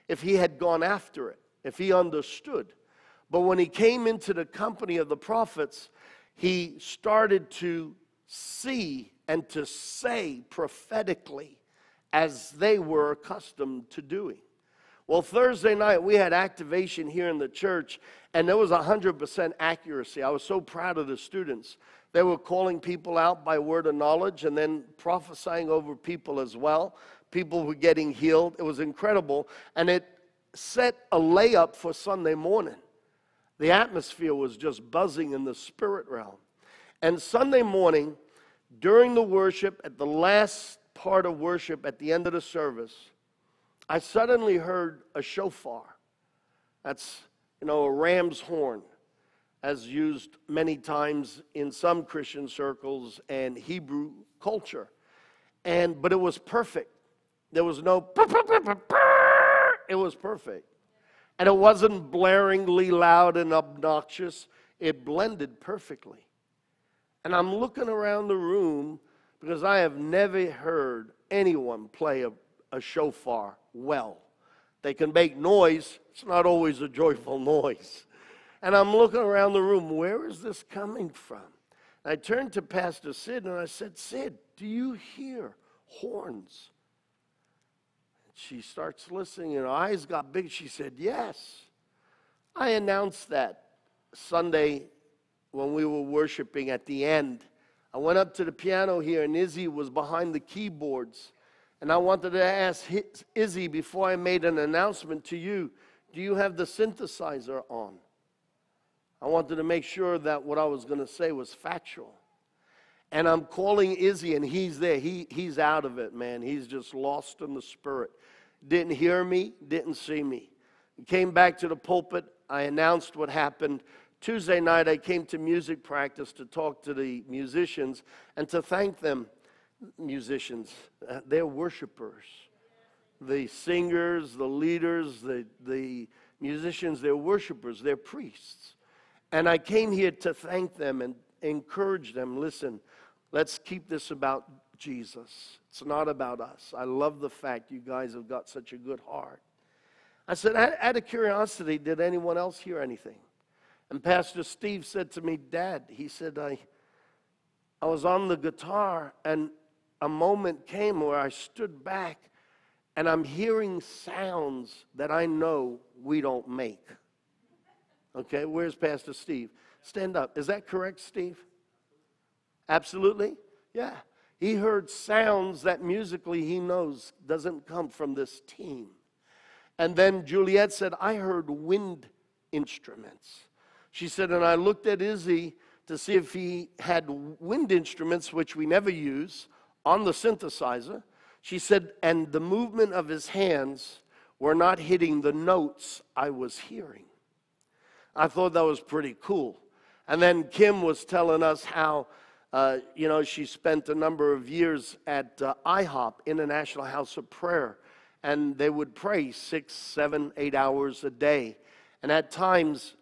if he had gone after it, if he understood. But when he came into the company of the prophets, he started to see and to say prophetically as they were accustomed to doing. Well, Thursday night we had activation here in the church, and there was 100% accuracy. I was so proud of the students. They were calling people out by word of knowledge and then prophesying over people as well. People were getting healed. It was incredible. And it set a layup for Sunday morning. The atmosphere was just buzzing in the spirit realm. And Sunday morning, during the worship, at the last part of worship, at the end of the service, I suddenly heard a shofar. That's, you know, a ram's horn, as used many times in some Christian circles and Hebrew culture. And, but it was perfect. There was no, it was perfect. And it wasn't blaringly loud and obnoxious, it blended perfectly. And I'm looking around the room because I have never heard anyone play a, a shofar well. They can make noise, it's not always a joyful noise. And I'm looking around the room, where is this coming from? I turned to Pastor Sid and I said, Sid, do you hear horns? And She starts listening and her eyes got big. She said, Yes. I announced that Sunday when we were worshiping at the end. I went up to the piano here, and Izzy was behind the keyboards. And I wanted to ask Izzy before I made an announcement to you do you have the synthesizer on? I wanted to make sure that what I was going to say was factual. And I'm calling Izzy, and he's there. He, he's out of it, man. He's just lost in the spirit. Didn't hear me, didn't see me. Came back to the pulpit. I announced what happened. Tuesday night, I came to music practice to talk to the musicians and to thank them. Musicians, uh, they're worshipers. The singers, the leaders, the, the musicians, they're worshipers, they're priests. And I came here to thank them and encourage them listen, let's keep this about Jesus. It's not about us. I love the fact you guys have got such a good heart. I said, out of curiosity, did anyone else hear anything? And Pastor Steve said to me, Dad, he said, I, I was on the guitar and a moment came where I stood back and I'm hearing sounds that I know we don't make. Okay, where's Pastor Steve? Stand up. Is that correct, Steve? Absolutely? Yeah. He heard sounds that musically he knows doesn't come from this team. And then Juliet said, I heard wind instruments. She said, and I looked at Izzy to see if he had wind instruments, which we never use, on the synthesizer. She said, and the movement of his hands were not hitting the notes I was hearing. I thought that was pretty cool. And then Kim was telling us how, uh, you know, she spent a number of years at uh, IHOP, International House of Prayer, and they would pray six, seven, eight hours a day. And at times,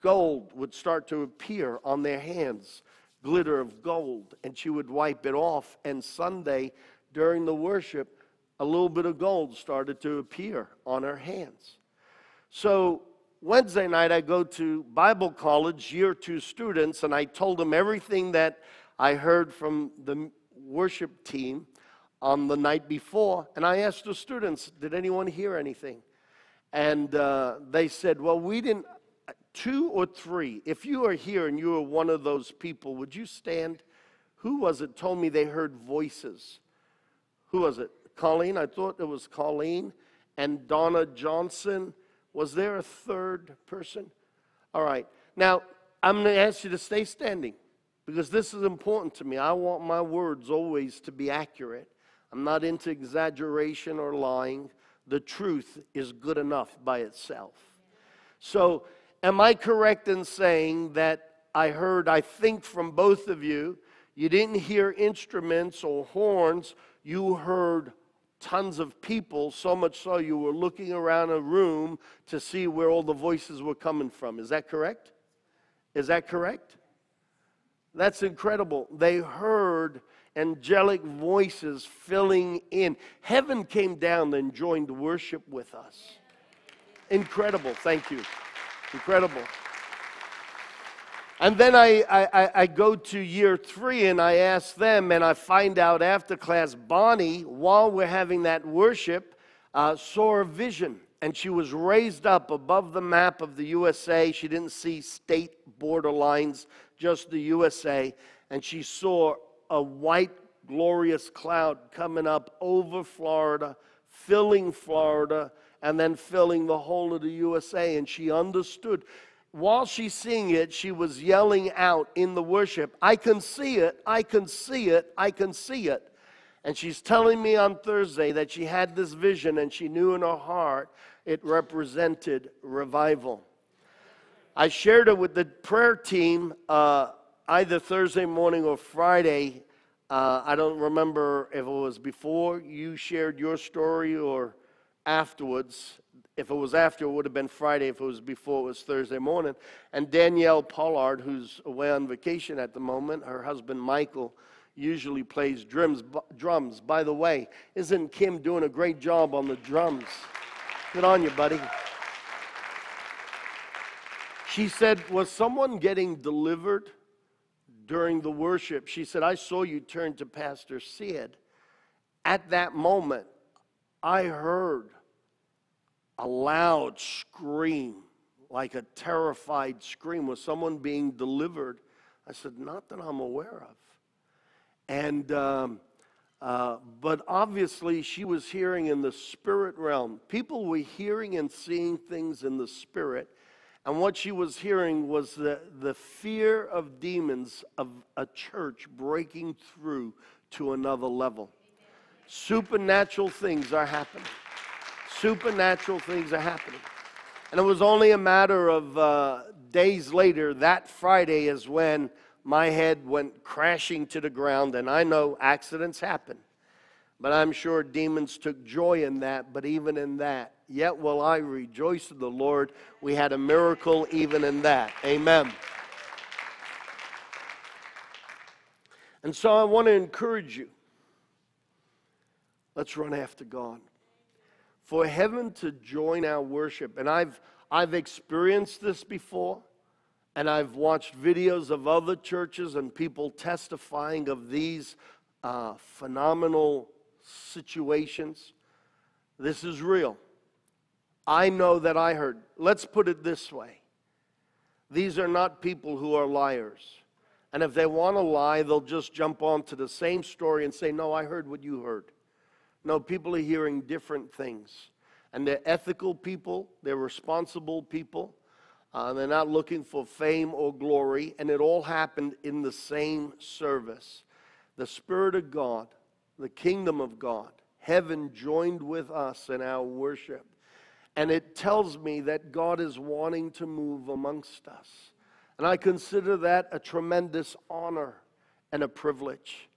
gold would start to appear on their hands, glitter of gold, and she would wipe it off. And Sunday, during the worship, a little bit of gold started to appear on her hands. So Wednesday night, I go to Bible college, year two students, and I told them everything that I heard from the worship team on the night before. And I asked the students, Did anyone hear anything? And uh, they said, Well, we didn't two or three, if you are here and you are one of those people, would you stand? Who was it told me they heard voices? Who was it? Colleen? I thought it was Colleen and Donna Johnson. Was there a third person? All right. Now, I'm going to ask you to stay standing because this is important to me. I want my words always to be accurate. I'm not into exaggeration or lying. The truth is good enough by itself. So, Am I correct in saying that I heard, I think, from both of you, you didn't hear instruments or horns, you heard tons of people, so much so you were looking around a room to see where all the voices were coming from. Is that correct? Is that correct? That's incredible. They heard angelic voices filling in. Heaven came down and joined worship with us. Incredible. Thank you. Incredible. And then I, I, I, go to year three and I ask them, and I find out after class, Bonnie, while we're having that worship, uh, saw a vision. and she was raised up above the map of the USA. She didn't see state border lines, just the USA. And she saw a white, glorious cloud coming up over Florida, filling Florida, and then filling the whole of the USA. And she understood. While she's seeing it, she was yelling out in the worship, I can see it, I can see it, I can see it. And she's telling me on Thursday that she had this vision and she knew in her heart it represented revival. I shared it with the prayer team uh, either Thursday morning or Friday. Uh, I don't remember if it was before you shared your story or afterwards. If it was after, it would have been Friday. If it was before, it was Thursday morning. And Danielle Pollard, who's away on vacation at the moment, her husband Michael, usually plays drums. Drums. By the way, isn't Kim doing a great job on the drums? Good on you, buddy. She said, Was someone getting delivered during the worship? She said, I saw you turn to Pastor Sid. At that moment, I heard a loud scream, like a terrified scream. Was someone being delivered? I said, Not that I'm aware of. And, um, uh, but obviously, she was hearing in the spirit realm. People were hearing and seeing things in the spirit. And what she was hearing was the, the fear of demons of a church breaking through to another level. Supernatural things are happening. Supernatural things are happening. And it was only a matter of uh, days later, that Friday, is when my head went crashing to the ground, and I know accidents happen. But I'm sure demons took joy in that. But even in that, yet will I rejoice in the Lord. We had a miracle even in that. Amen. And so I want to encourage you. Let's run after God. For heaven to join our worship, and I've, I've experienced this before. And I've watched videos of other churches and people testifying of these uh, phenomenal situations. This is real. I know that I heard. Let's put it this way these are not people who are liars. And if they want to lie, they'll just jump onto the same story and say, No, I heard what you heard. No, people are hearing different things. And they're ethical people, they're responsible people. Uh, they're not looking for fame or glory, and it all happened in the same service. The Spirit of God, the kingdom of God, heaven joined with us in our worship. And it tells me that God is wanting to move amongst us. And I consider that a tremendous honor and a privilege.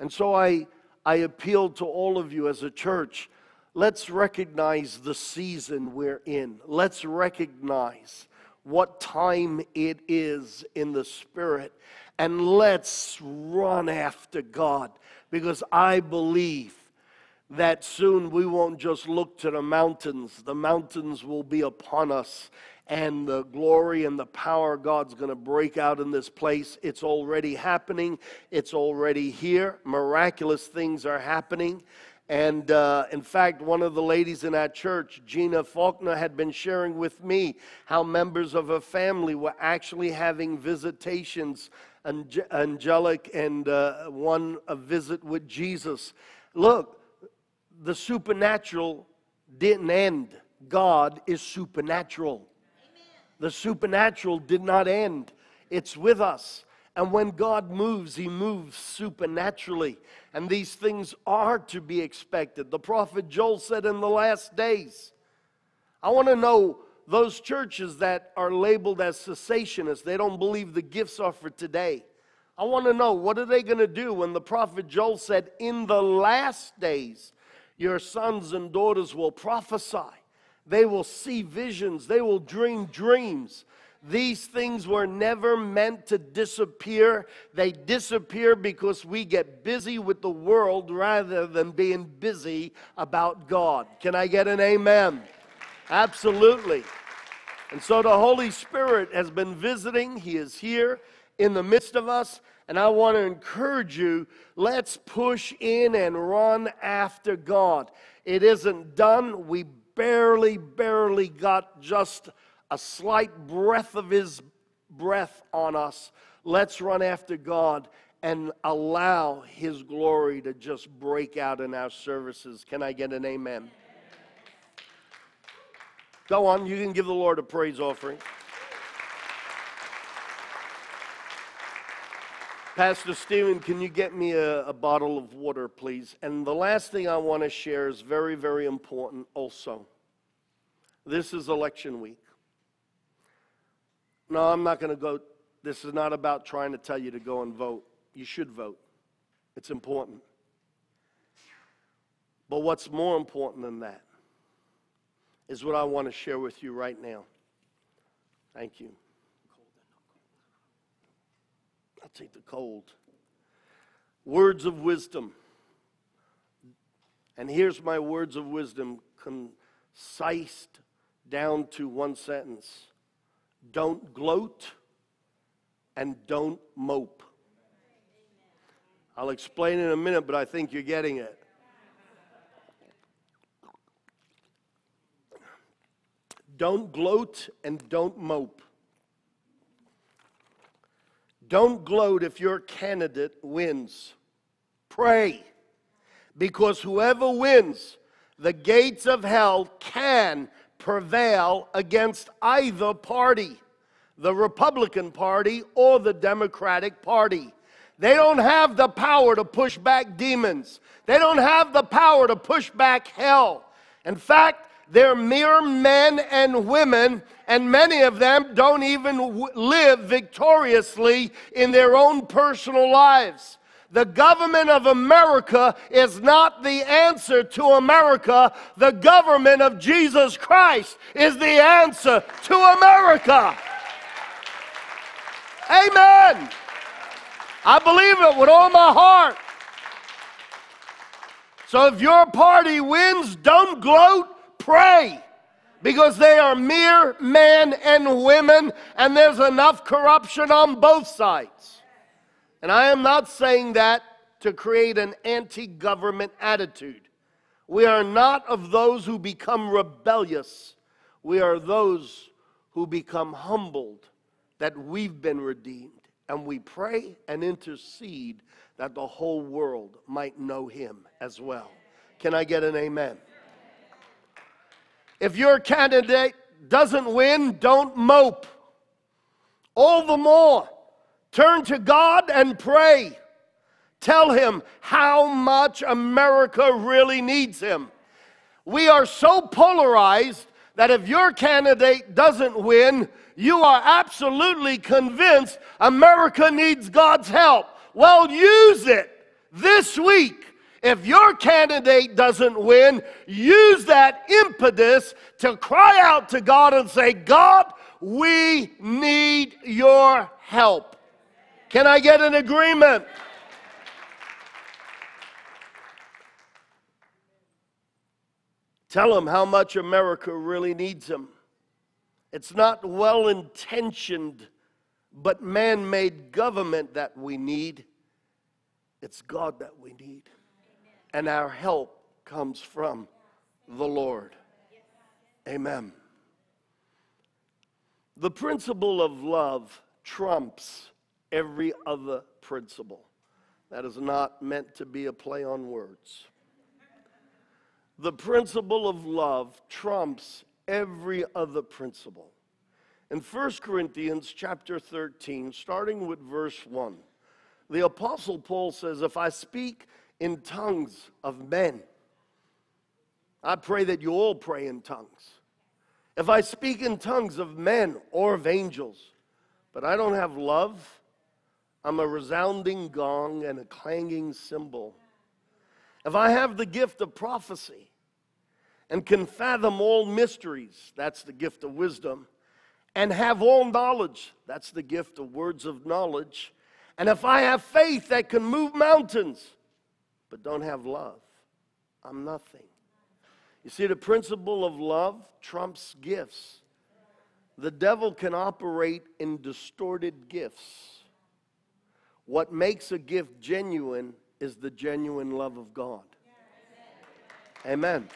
And so I, I appeal to all of you as a church let's recognize the season we're in. Let's recognize what time it is in the Spirit. And let's run after God because I believe that soon we won't just look to the mountains, the mountains will be upon us. And the glory and the power of God's going to break out in this place. It's already happening. It's already here. Miraculous things are happening. And uh, in fact, one of the ladies in our church, Gina Faulkner, had been sharing with me how members of her family were actually having visitations, angelic, and uh, one a visit with Jesus. Look, the supernatural didn't end. God is supernatural. The supernatural did not end. It's with us. And when God moves, He moves supernaturally. And these things are to be expected. The prophet Joel said in the last days, I want to know those churches that are labeled as cessationists, they don't believe the gifts are for today. I want to know what are they going to do when the prophet Joel said, In the last days, your sons and daughters will prophesy. They will see visions. They will dream dreams. These things were never meant to disappear. They disappear because we get busy with the world rather than being busy about God. Can I get an amen? Absolutely. And so the Holy Spirit has been visiting, He is here in the midst of us. And I want to encourage you let's push in and run after God. It isn't done. We barely, barely got just a slight breath of His breath on us. Let's run after God and allow His glory to just break out in our services. Can I get an amen? Go on, you can give the Lord a praise offering. Pastor Stephen, can you get me a, a, bottle of water, please? And the last thing I want to share is very, very important also. This is election week. No, I'm not going to go. This is not about trying to tell you to go and vote. You should vote, it's important. But what's more important than that is what I want to share with you right now. Thank you. I'll take the cold. Words of wisdom. And here's my words of wisdom concised down to one sentence Don't gloat and don't mope. I'll explain in a minute, but I think you're getting it. Don't gloat and don't mope. Don't gloat if your candidate wins. Pray, because whoever wins, the gates of hell can prevail against either party, the Republican Party or the Democratic Party. They don't have the power to push back demons. They don't have the power to push back hell. In fact, they're mere men and women, and many of them don't even w- live victoriously in their own personal lives. The government of America is not the answer to America. The government of Jesus Christ is the answer to America. Amen. I believe it with all my heart. So if your party wins, don't gloat, pray because they are mere men and women, and there's enough corruption on both sides. And I am not saying that to create an anti government attitude. We are not of those who become rebellious, we are those who become humbled that we've been redeemed. And we pray and intercede that the whole world might know him as well. Can I get an amen? If your candidate doesn't win, don't mope. All the more, turn to God and pray. Tell him how much America really needs him. We are so polarized that if your candidate doesn't win, you are absolutely convinced America needs God's help. Well, use it this week if your candidate doesn't win, use that impetus to cry out to God and say, God, we need your help. Can I get an agreement? Tell them how much America really needs them. It's not well intentioned, but man made government that we need. It's God that we need and our help comes from the Lord. Amen. The principle of love trumps every other principle. That is not meant to be a play on words. The principle of love trumps every other principle. In 1 Corinthians chapter 13, starting with verse 1, the Apostle Paul says, If I speak in tongues of men. I pray that you all pray in tongues. If I speak in tongues of men or of angels, but I don't have love, I'm a resounding gong and a clanging cymbal. If I have the gift of prophecy and can fathom all mysteries, that's the gift of wisdom, and have all knowledge, that's the gift of words of knowledge, and if I have faith that can move mountains, but don't have love, I'm nothing. You see, the principle of love trumps gifts. The devil can operate in distorted gifts. What makes a gift genuine is the genuine love of God. Amen.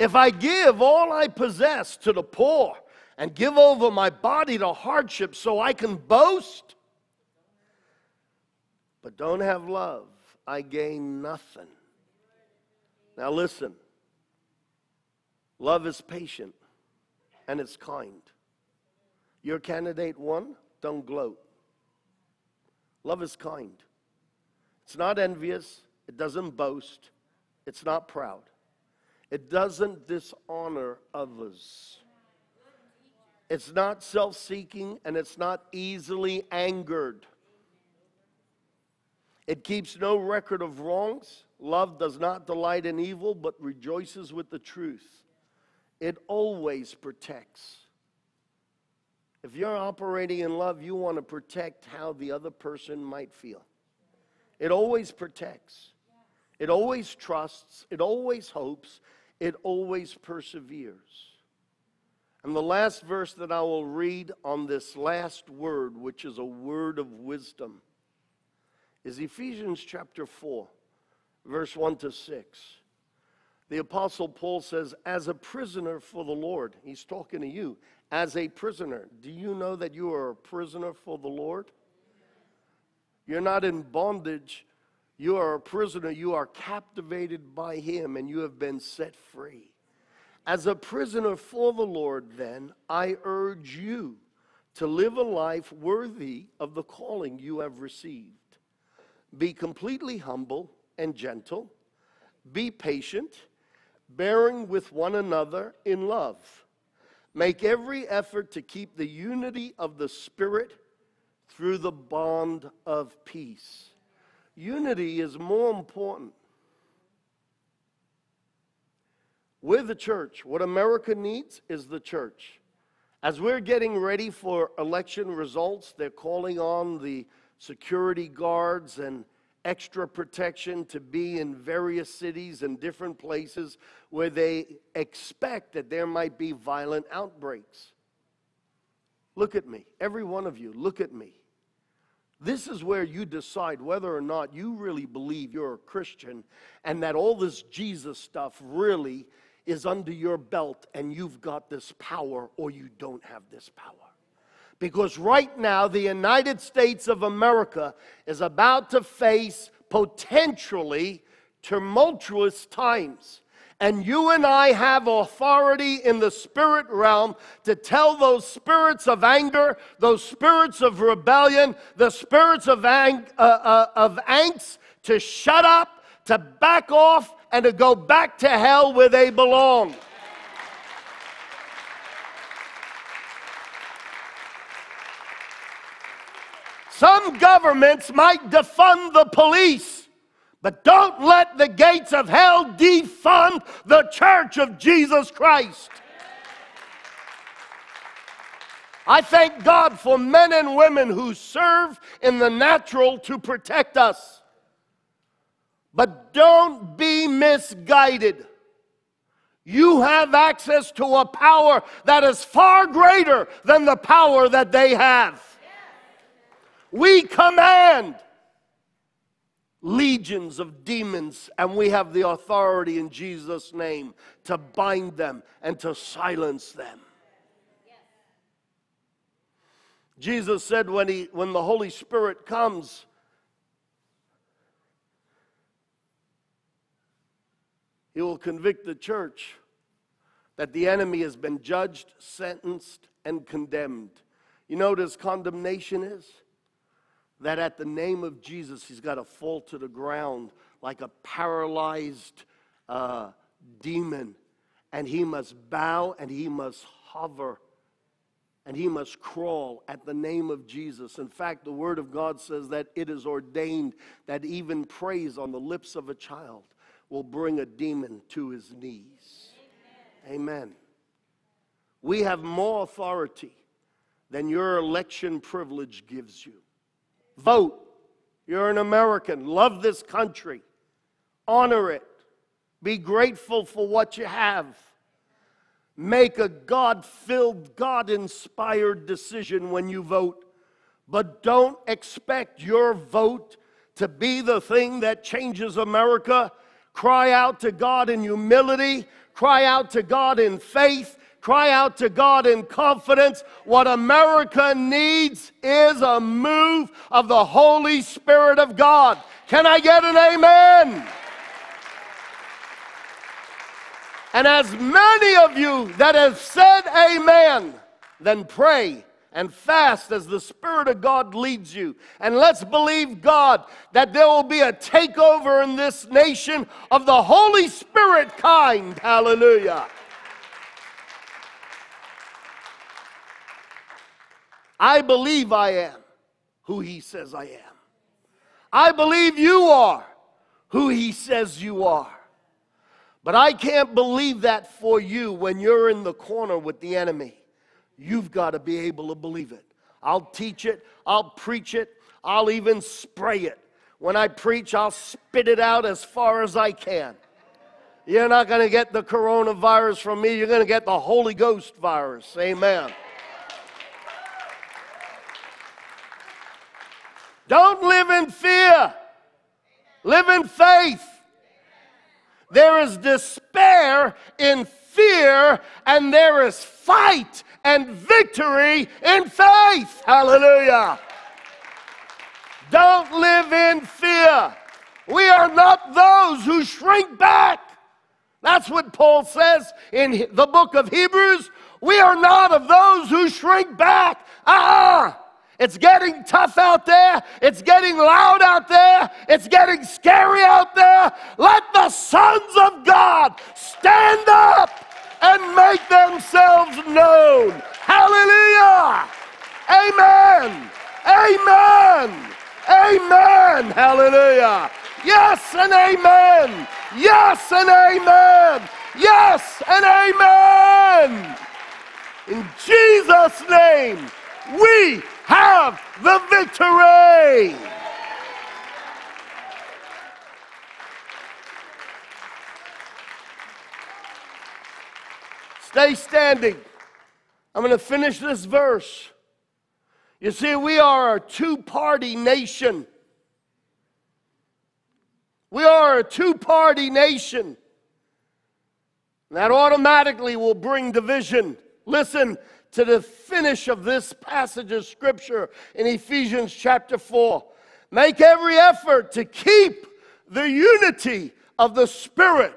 If I give all I possess to the poor and give over my body to hardship so I can boast, but don't have love, I gain nothing. Now listen love is patient and it's kind. Your candidate won, don't gloat. Love is kind. It's not envious, it doesn't boast, it's not proud, it doesn't dishonor others. It's not self seeking and it's not easily angered. It keeps no record of wrongs. Love does not delight in evil, but rejoices with the truth. It always protects. If you're operating in love, you want to protect how the other person might feel. It always protects, it always trusts, it always hopes, it always perseveres. And the last verse that I will read on this last word, which is a word of wisdom, is Ephesians chapter 4, verse 1 to 6. The Apostle Paul says, As a prisoner for the Lord, he's talking to you, as a prisoner. Do you know that you are a prisoner for the Lord? You're not in bondage. You are a prisoner. You are captivated by Him and you have been set free. As a prisoner for the Lord, then, I urge you to live a life worthy of the calling you have received. Be completely humble and gentle. Be patient, bearing with one another in love. Make every effort to keep the unity of the Spirit through the bond of peace. Unity is more important. We're the church. What America needs is the church. As we're getting ready for election results, they're calling on the security guards and extra protection to be in various cities and different places where they expect that there might be violent outbreaks. Look at me, every one of you, look at me. This is where you decide whether or not you really believe you're a Christian and that all this Jesus stuff really is under your belt and you've got this power or you don't have this power. Because right now, the United States of America is about to face potentially tumultuous times. And you and I have authority in the spirit realm to tell those spirits of anger, those spirits of rebellion, the spirits of, ang- uh, uh, of angst to shut up, to back off, and to go back to hell where they belong. Some governments might defund the police, but don't let the gates of hell defund the church of Jesus Christ. I thank God for men and women who serve in the natural to protect us. But don't be misguided. You have access to a power that is far greater than the power that they have. We command legions of demons, and we have the authority in Jesus' name to bind them and to silence them. Jesus said when, he, when the Holy Spirit comes, He will convict the church that the enemy has been judged, sentenced, and condemned. You know what his condemnation is? That at the name of Jesus, he's got to fall to the ground like a paralyzed uh, demon, and he must bow and he must hover and he must crawl at the name of Jesus. In fact, the Word of God says that it is ordained that even praise on the lips of a child will bring a demon to his knees. Amen. Amen. We have more authority than your election privilege gives you. Vote. You're an American. Love this country. Honor it. Be grateful for what you have. Make a God filled, God inspired decision when you vote. But don't expect your vote to be the thing that changes America. Cry out to God in humility. cry out to God in faith, cry out to God in confidence. What America needs is a move of the Holy Spirit of God. Can I get an amen? And as many of you that have said amen, then pray and fast as the Spirit of God leads you. And let's believe God that there will be a takeover in this nation of the Holy Spirit kind. Hallelujah. I believe I am who He says I am. I believe you are who He says you are. But I can't believe that for you when you're in the corner with the enemy. You've got to be able to believe it. I'll teach it, I'll preach it, I'll even spray it. When I preach, I'll spit it out as far as I can. You're not going to get the coronavirus from me, you're going to get the Holy Ghost virus. Amen. Don't live in fear, live in faith. There is despair in fear, and there is fight and victory in faith. Hallelujah. Don't live in fear. We are not those who shrink back. That's what Paul says in the book of Hebrews. We are not of those who shrink back. Ah! Uh-uh. It's getting tough out there. It's getting loud out there. It's getting scary out there. Let the sons of God stand up and make themselves known. Hallelujah. Amen. Amen. Amen. Hallelujah. Yes and amen. Yes and amen. Yes and amen. In Jesus' name, we have the victory. Stay standing. I'm going to finish this verse. You see, we are a two party nation. We are a two party nation. That automatically will bring division. Listen, to the finish of this passage of scripture in Ephesians chapter 4. Make every effort to keep the unity of the Spirit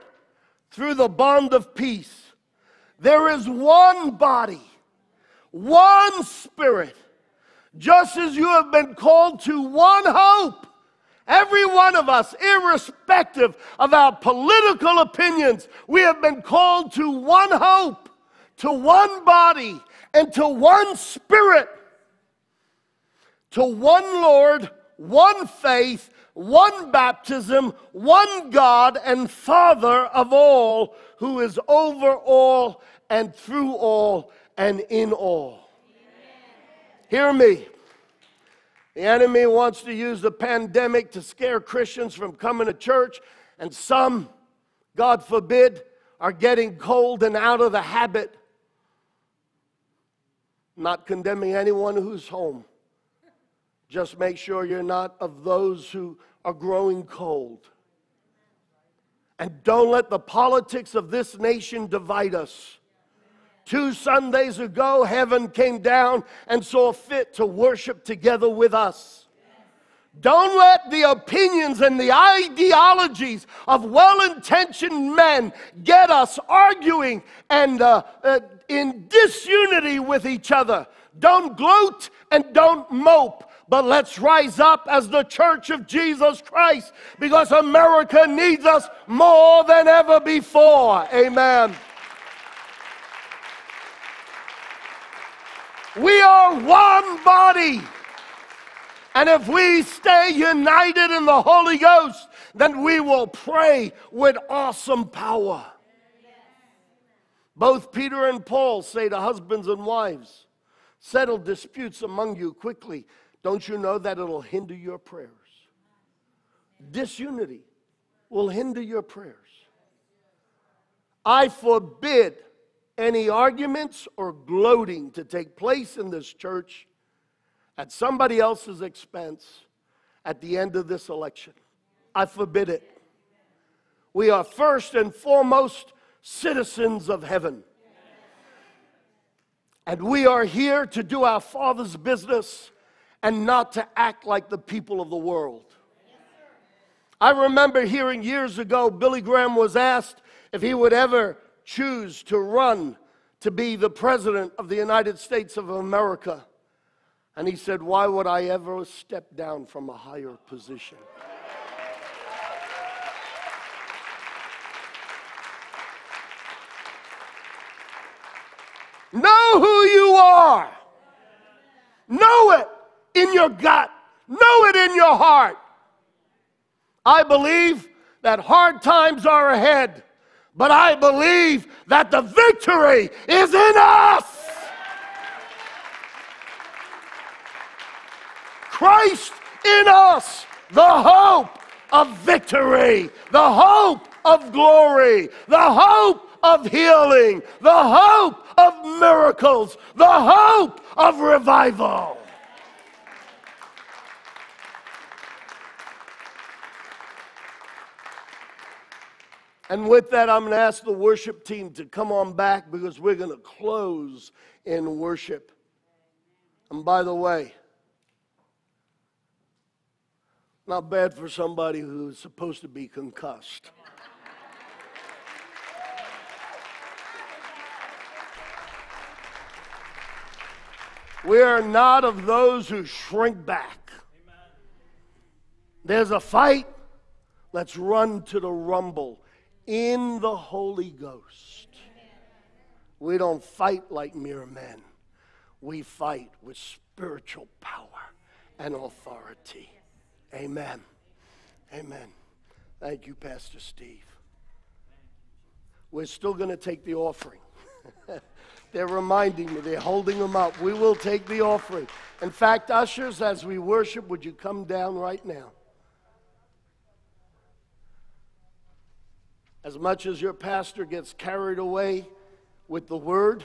through the bond of peace. There is one body, one Spirit, just as you have been called to one hope. Every one of us, irrespective of our political opinions, we have been called to one hope, to one body, and to one Spirit, to one Lord, one faith, one baptism, one God and Father of all, who is over all and through all and in all. Hear me. The enemy wants to use the pandemic to scare Christians from coming to church, and some, God forbid, are getting cold and out of the habit not condemning anyone who's home. Just make sure you're not of those who are growing cold. And don't let the politics of this nation divide us. Two Sundays ago, heaven came down and saw fit to worship together with us. Don't let the opinions and the ideologies of well intentioned men get us arguing and uh, uh, in disunity with each other. Don't gloat and don't mope, but let's rise up as the church of Jesus Christ because America needs us more than ever before. Amen. We are one body. And if we stay united in the Holy Ghost, then we will pray with awesome power. Both Peter and Paul say to husbands and wives, settle disputes among you quickly. Don't you know that it'll hinder your prayers? Disunity will hinder your prayers. I forbid any arguments or gloating to take place in this church at somebody else's expense at the end of this election. I forbid it. We are first and foremost citizens of heaven. And we are here to do our Father's business and not to act like the people of the world. I remember hearing years ago, Billy Graham was asked if he would ever choose to run to be the President of the United States of America. And he said, Why would I ever step down from a higher position? Know who you are. Know it in your gut. Know it in your heart. I believe that hard times are ahead, but I believe that the victory is in us. Christ in us, the hope of victory, the hope of glory, the hope of healing, the hope of miracles, the hope of revival. And with that, I'm going to ask the worship team to come on back because we're going to close in worship. And by the way, not bad for somebody who's supposed to be concussed. We are not of those who shrink back. There's a fight. Let's run to the rumble in the Holy Ghost. We don't fight like mere men, we fight with spiritual power and authority. Amen. Amen. Thank you, Pastor Steve. We're still going to take the offering. They're reminding me, they're holding them up. We will take the offering. In fact, ushers, as we worship, would you come down right now? As much as your pastor gets carried away with the word,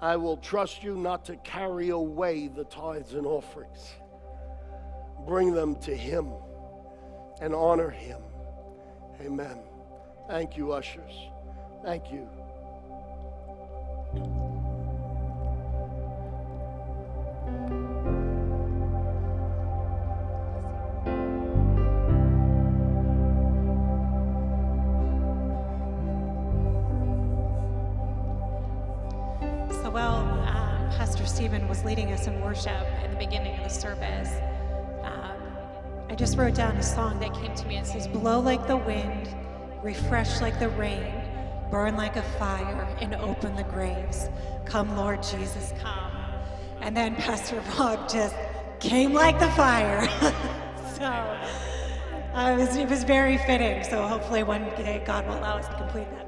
I will trust you not to carry away the tithes and offerings. Bring them to him and honor him. Amen. Thank you, ushers. Thank you. In worship at the beginning of the service, um, I just wrote down a song that came to me. It says, Blow like the wind, refresh like the rain, burn like a fire, and open the graves. Come, Lord Jesus, come. And then Pastor Rob just came like the fire. so uh, it, was, it was very fitting. So hopefully one day God will allow us to complete that.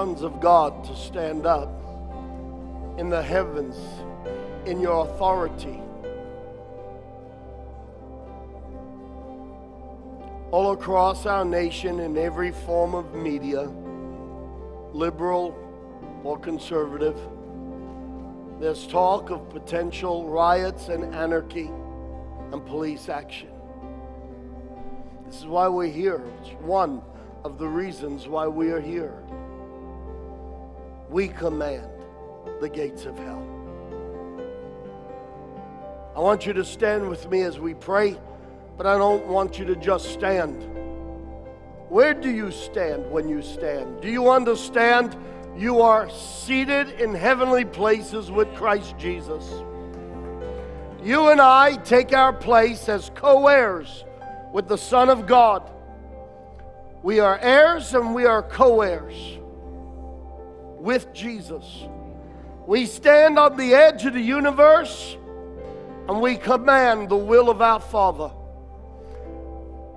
Sons of God to stand up in the heavens in your authority. All across our nation, in every form of media, liberal or conservative, there's talk of potential riots and anarchy and police action. This is why we're here. It's one of the reasons why we are here. We command the gates of hell. I want you to stand with me as we pray, but I don't want you to just stand. Where do you stand when you stand? Do you understand you are seated in heavenly places with Christ Jesus? You and I take our place as co heirs with the Son of God. We are heirs and we are co heirs with Jesus. We stand on the edge of the universe and we command the will of our Father.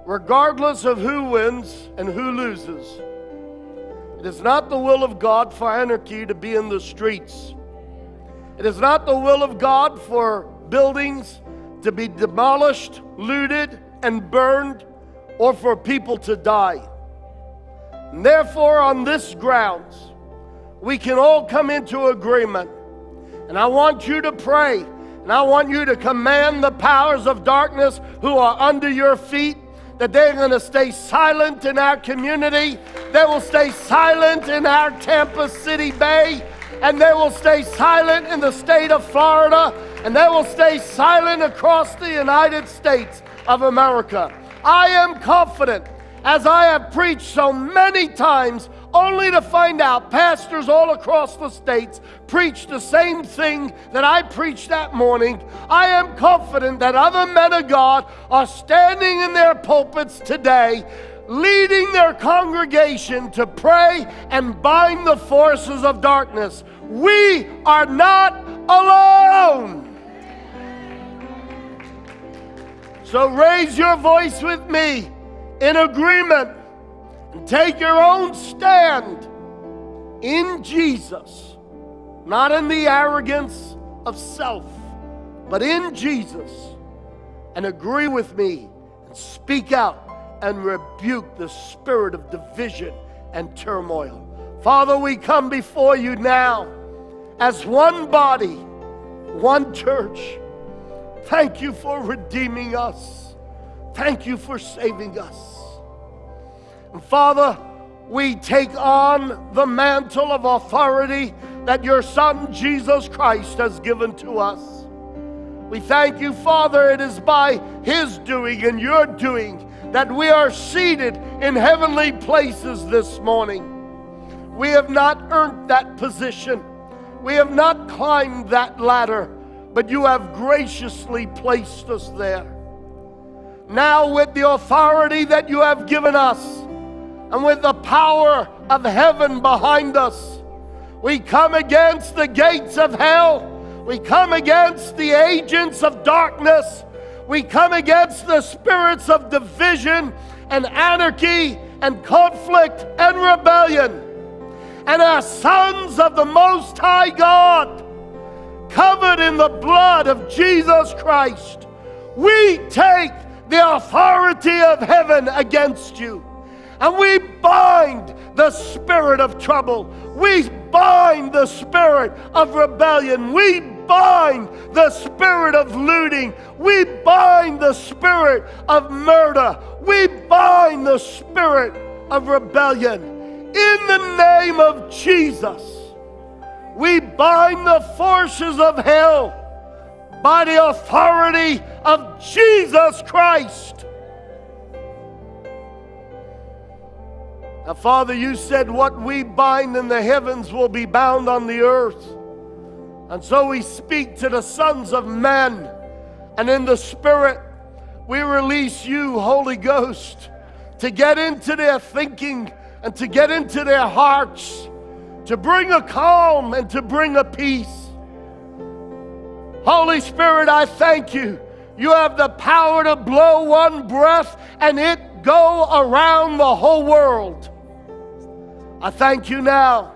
Regardless of who wins and who loses, it is not the will of God for anarchy to be in the streets. It is not the will of God for buildings to be demolished, looted, and burned, or for people to die. And therefore, on this grounds, we can all come into agreement. And I want you to pray, and I want you to command the powers of darkness who are under your feet that they're going to stay silent in our community. They will stay silent in our Tampa City Bay. And they will stay silent in the state of Florida. And they will stay silent across the United States of America. I am confident as I have preached so many times, only to find out pastors all across the states preach the same thing that I preached that morning. I am confident that other men of God are standing in their pulpits today leading their congregation to pray and bind the forces of darkness. We are not alone. So raise your voice with me in agreement take your own stand in Jesus, not in the arrogance of self, but in Jesus, and agree with me and speak out and rebuke the spirit of division and turmoil. Father, we come before you now as one body, one church. Thank you for redeeming us. Thank you for saving us. Father, we take on the mantle of authority that your Son Jesus Christ has given to us. We thank you, Father, it is by His doing and your doing that we are seated in heavenly places this morning. We have not earned that position, we have not climbed that ladder, but you have graciously placed us there. Now, with the authority that you have given us, and with the power of heaven behind us. We come against the gates of hell. We come against the agents of darkness. We come against the spirits of division and anarchy and conflict and rebellion. And as sons of the Most High God, covered in the blood of Jesus Christ, we take the authority of heaven against you. And we bind the spirit of trouble. We bind the spirit of rebellion. We bind the spirit of looting. We bind the spirit of murder. We bind the spirit of rebellion. In the name of Jesus, we bind the forces of hell by the authority of Jesus Christ. Now, Father, you said what we bind in the heavens will be bound on the earth. And so we speak to the sons of men, and in the Spirit, we release you, Holy Ghost, to get into their thinking and to get into their hearts, to bring a calm and to bring a peace. Holy Spirit, I thank you. You have the power to blow one breath and it go around the whole world. I thank you now.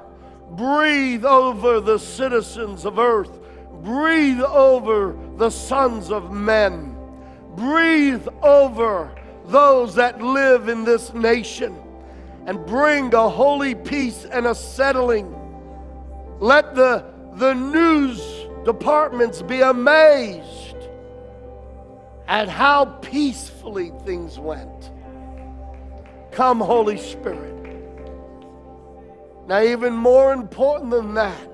Breathe over the citizens of earth. Breathe over the sons of men. Breathe over those that live in this nation and bring a holy peace and a settling. Let the, the news departments be amazed at how peacefully things went. Come, Holy Spirit. Now, even more important than that,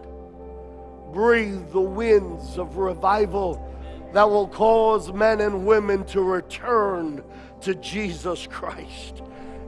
breathe the winds of revival that will cause men and women to return to Jesus Christ.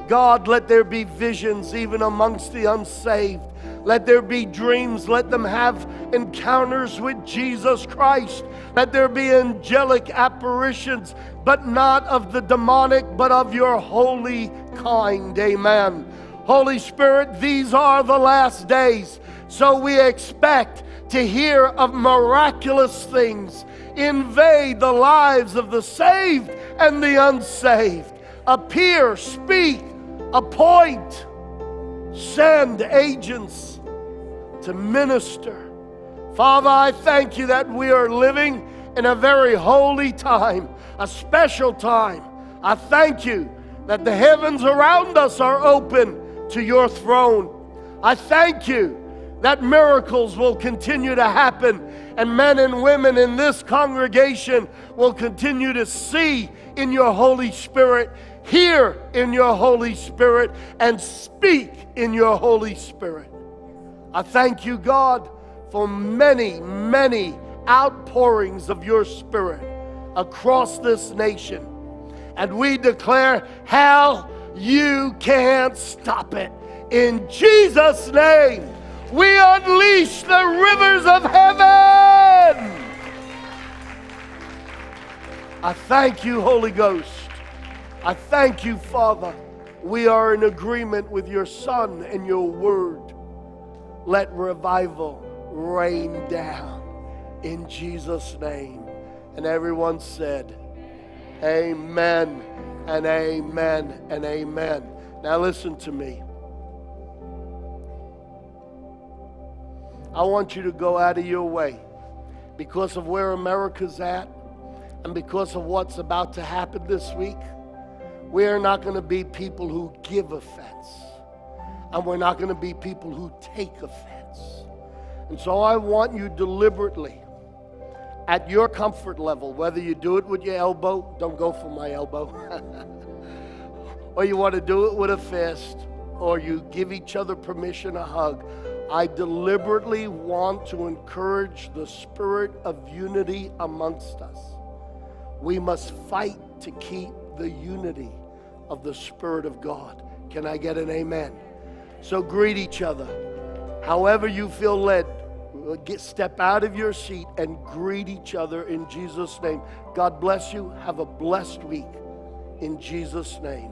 God, let there be visions even amongst the unsaved. Let there be dreams. Let them have encounters with Jesus Christ. Let there be angelic apparitions, but not of the demonic, but of your holy kind. Amen. Holy Spirit, these are the last days. So we expect to hear of miraculous things invade the lives of the saved and the unsaved. Appear, speak, appoint, send agents to minister. Father, I thank you that we are living in a very holy time, a special time. I thank you that the heavens around us are open to your throne. I thank you that miracles will continue to happen and men and women in this congregation will continue to see in your Holy Spirit, hear in your Holy Spirit, and speak in your Holy Spirit. I thank you, God, for many, many outpourings of your Spirit across this nation. And we declare, hell, you can't stop it. In Jesus' name, we unleash the rivers of heaven. I thank you, Holy Ghost. I thank you, Father. We are in agreement with your Son and your word. Let revival rain down in Jesus' name. And everyone said, Amen and amen and amen. Now, listen to me. I want you to go out of your way because of where America's at and because of what's about to happen this week. We are not going to be people who give offense, and we're not going to be people who take offense. And so I want you deliberately, at your comfort level, whether you do it with your elbow, don't go for my elbow, or you want to do it with a fist, or you give each other permission, a hug. I deliberately want to encourage the spirit of unity amongst us. We must fight to keep the unity of the Spirit of God. Can I get an amen? So greet each other. However you feel led, get step out of your seat and greet each other in Jesus' name. God bless you. Have a blessed week in Jesus' name.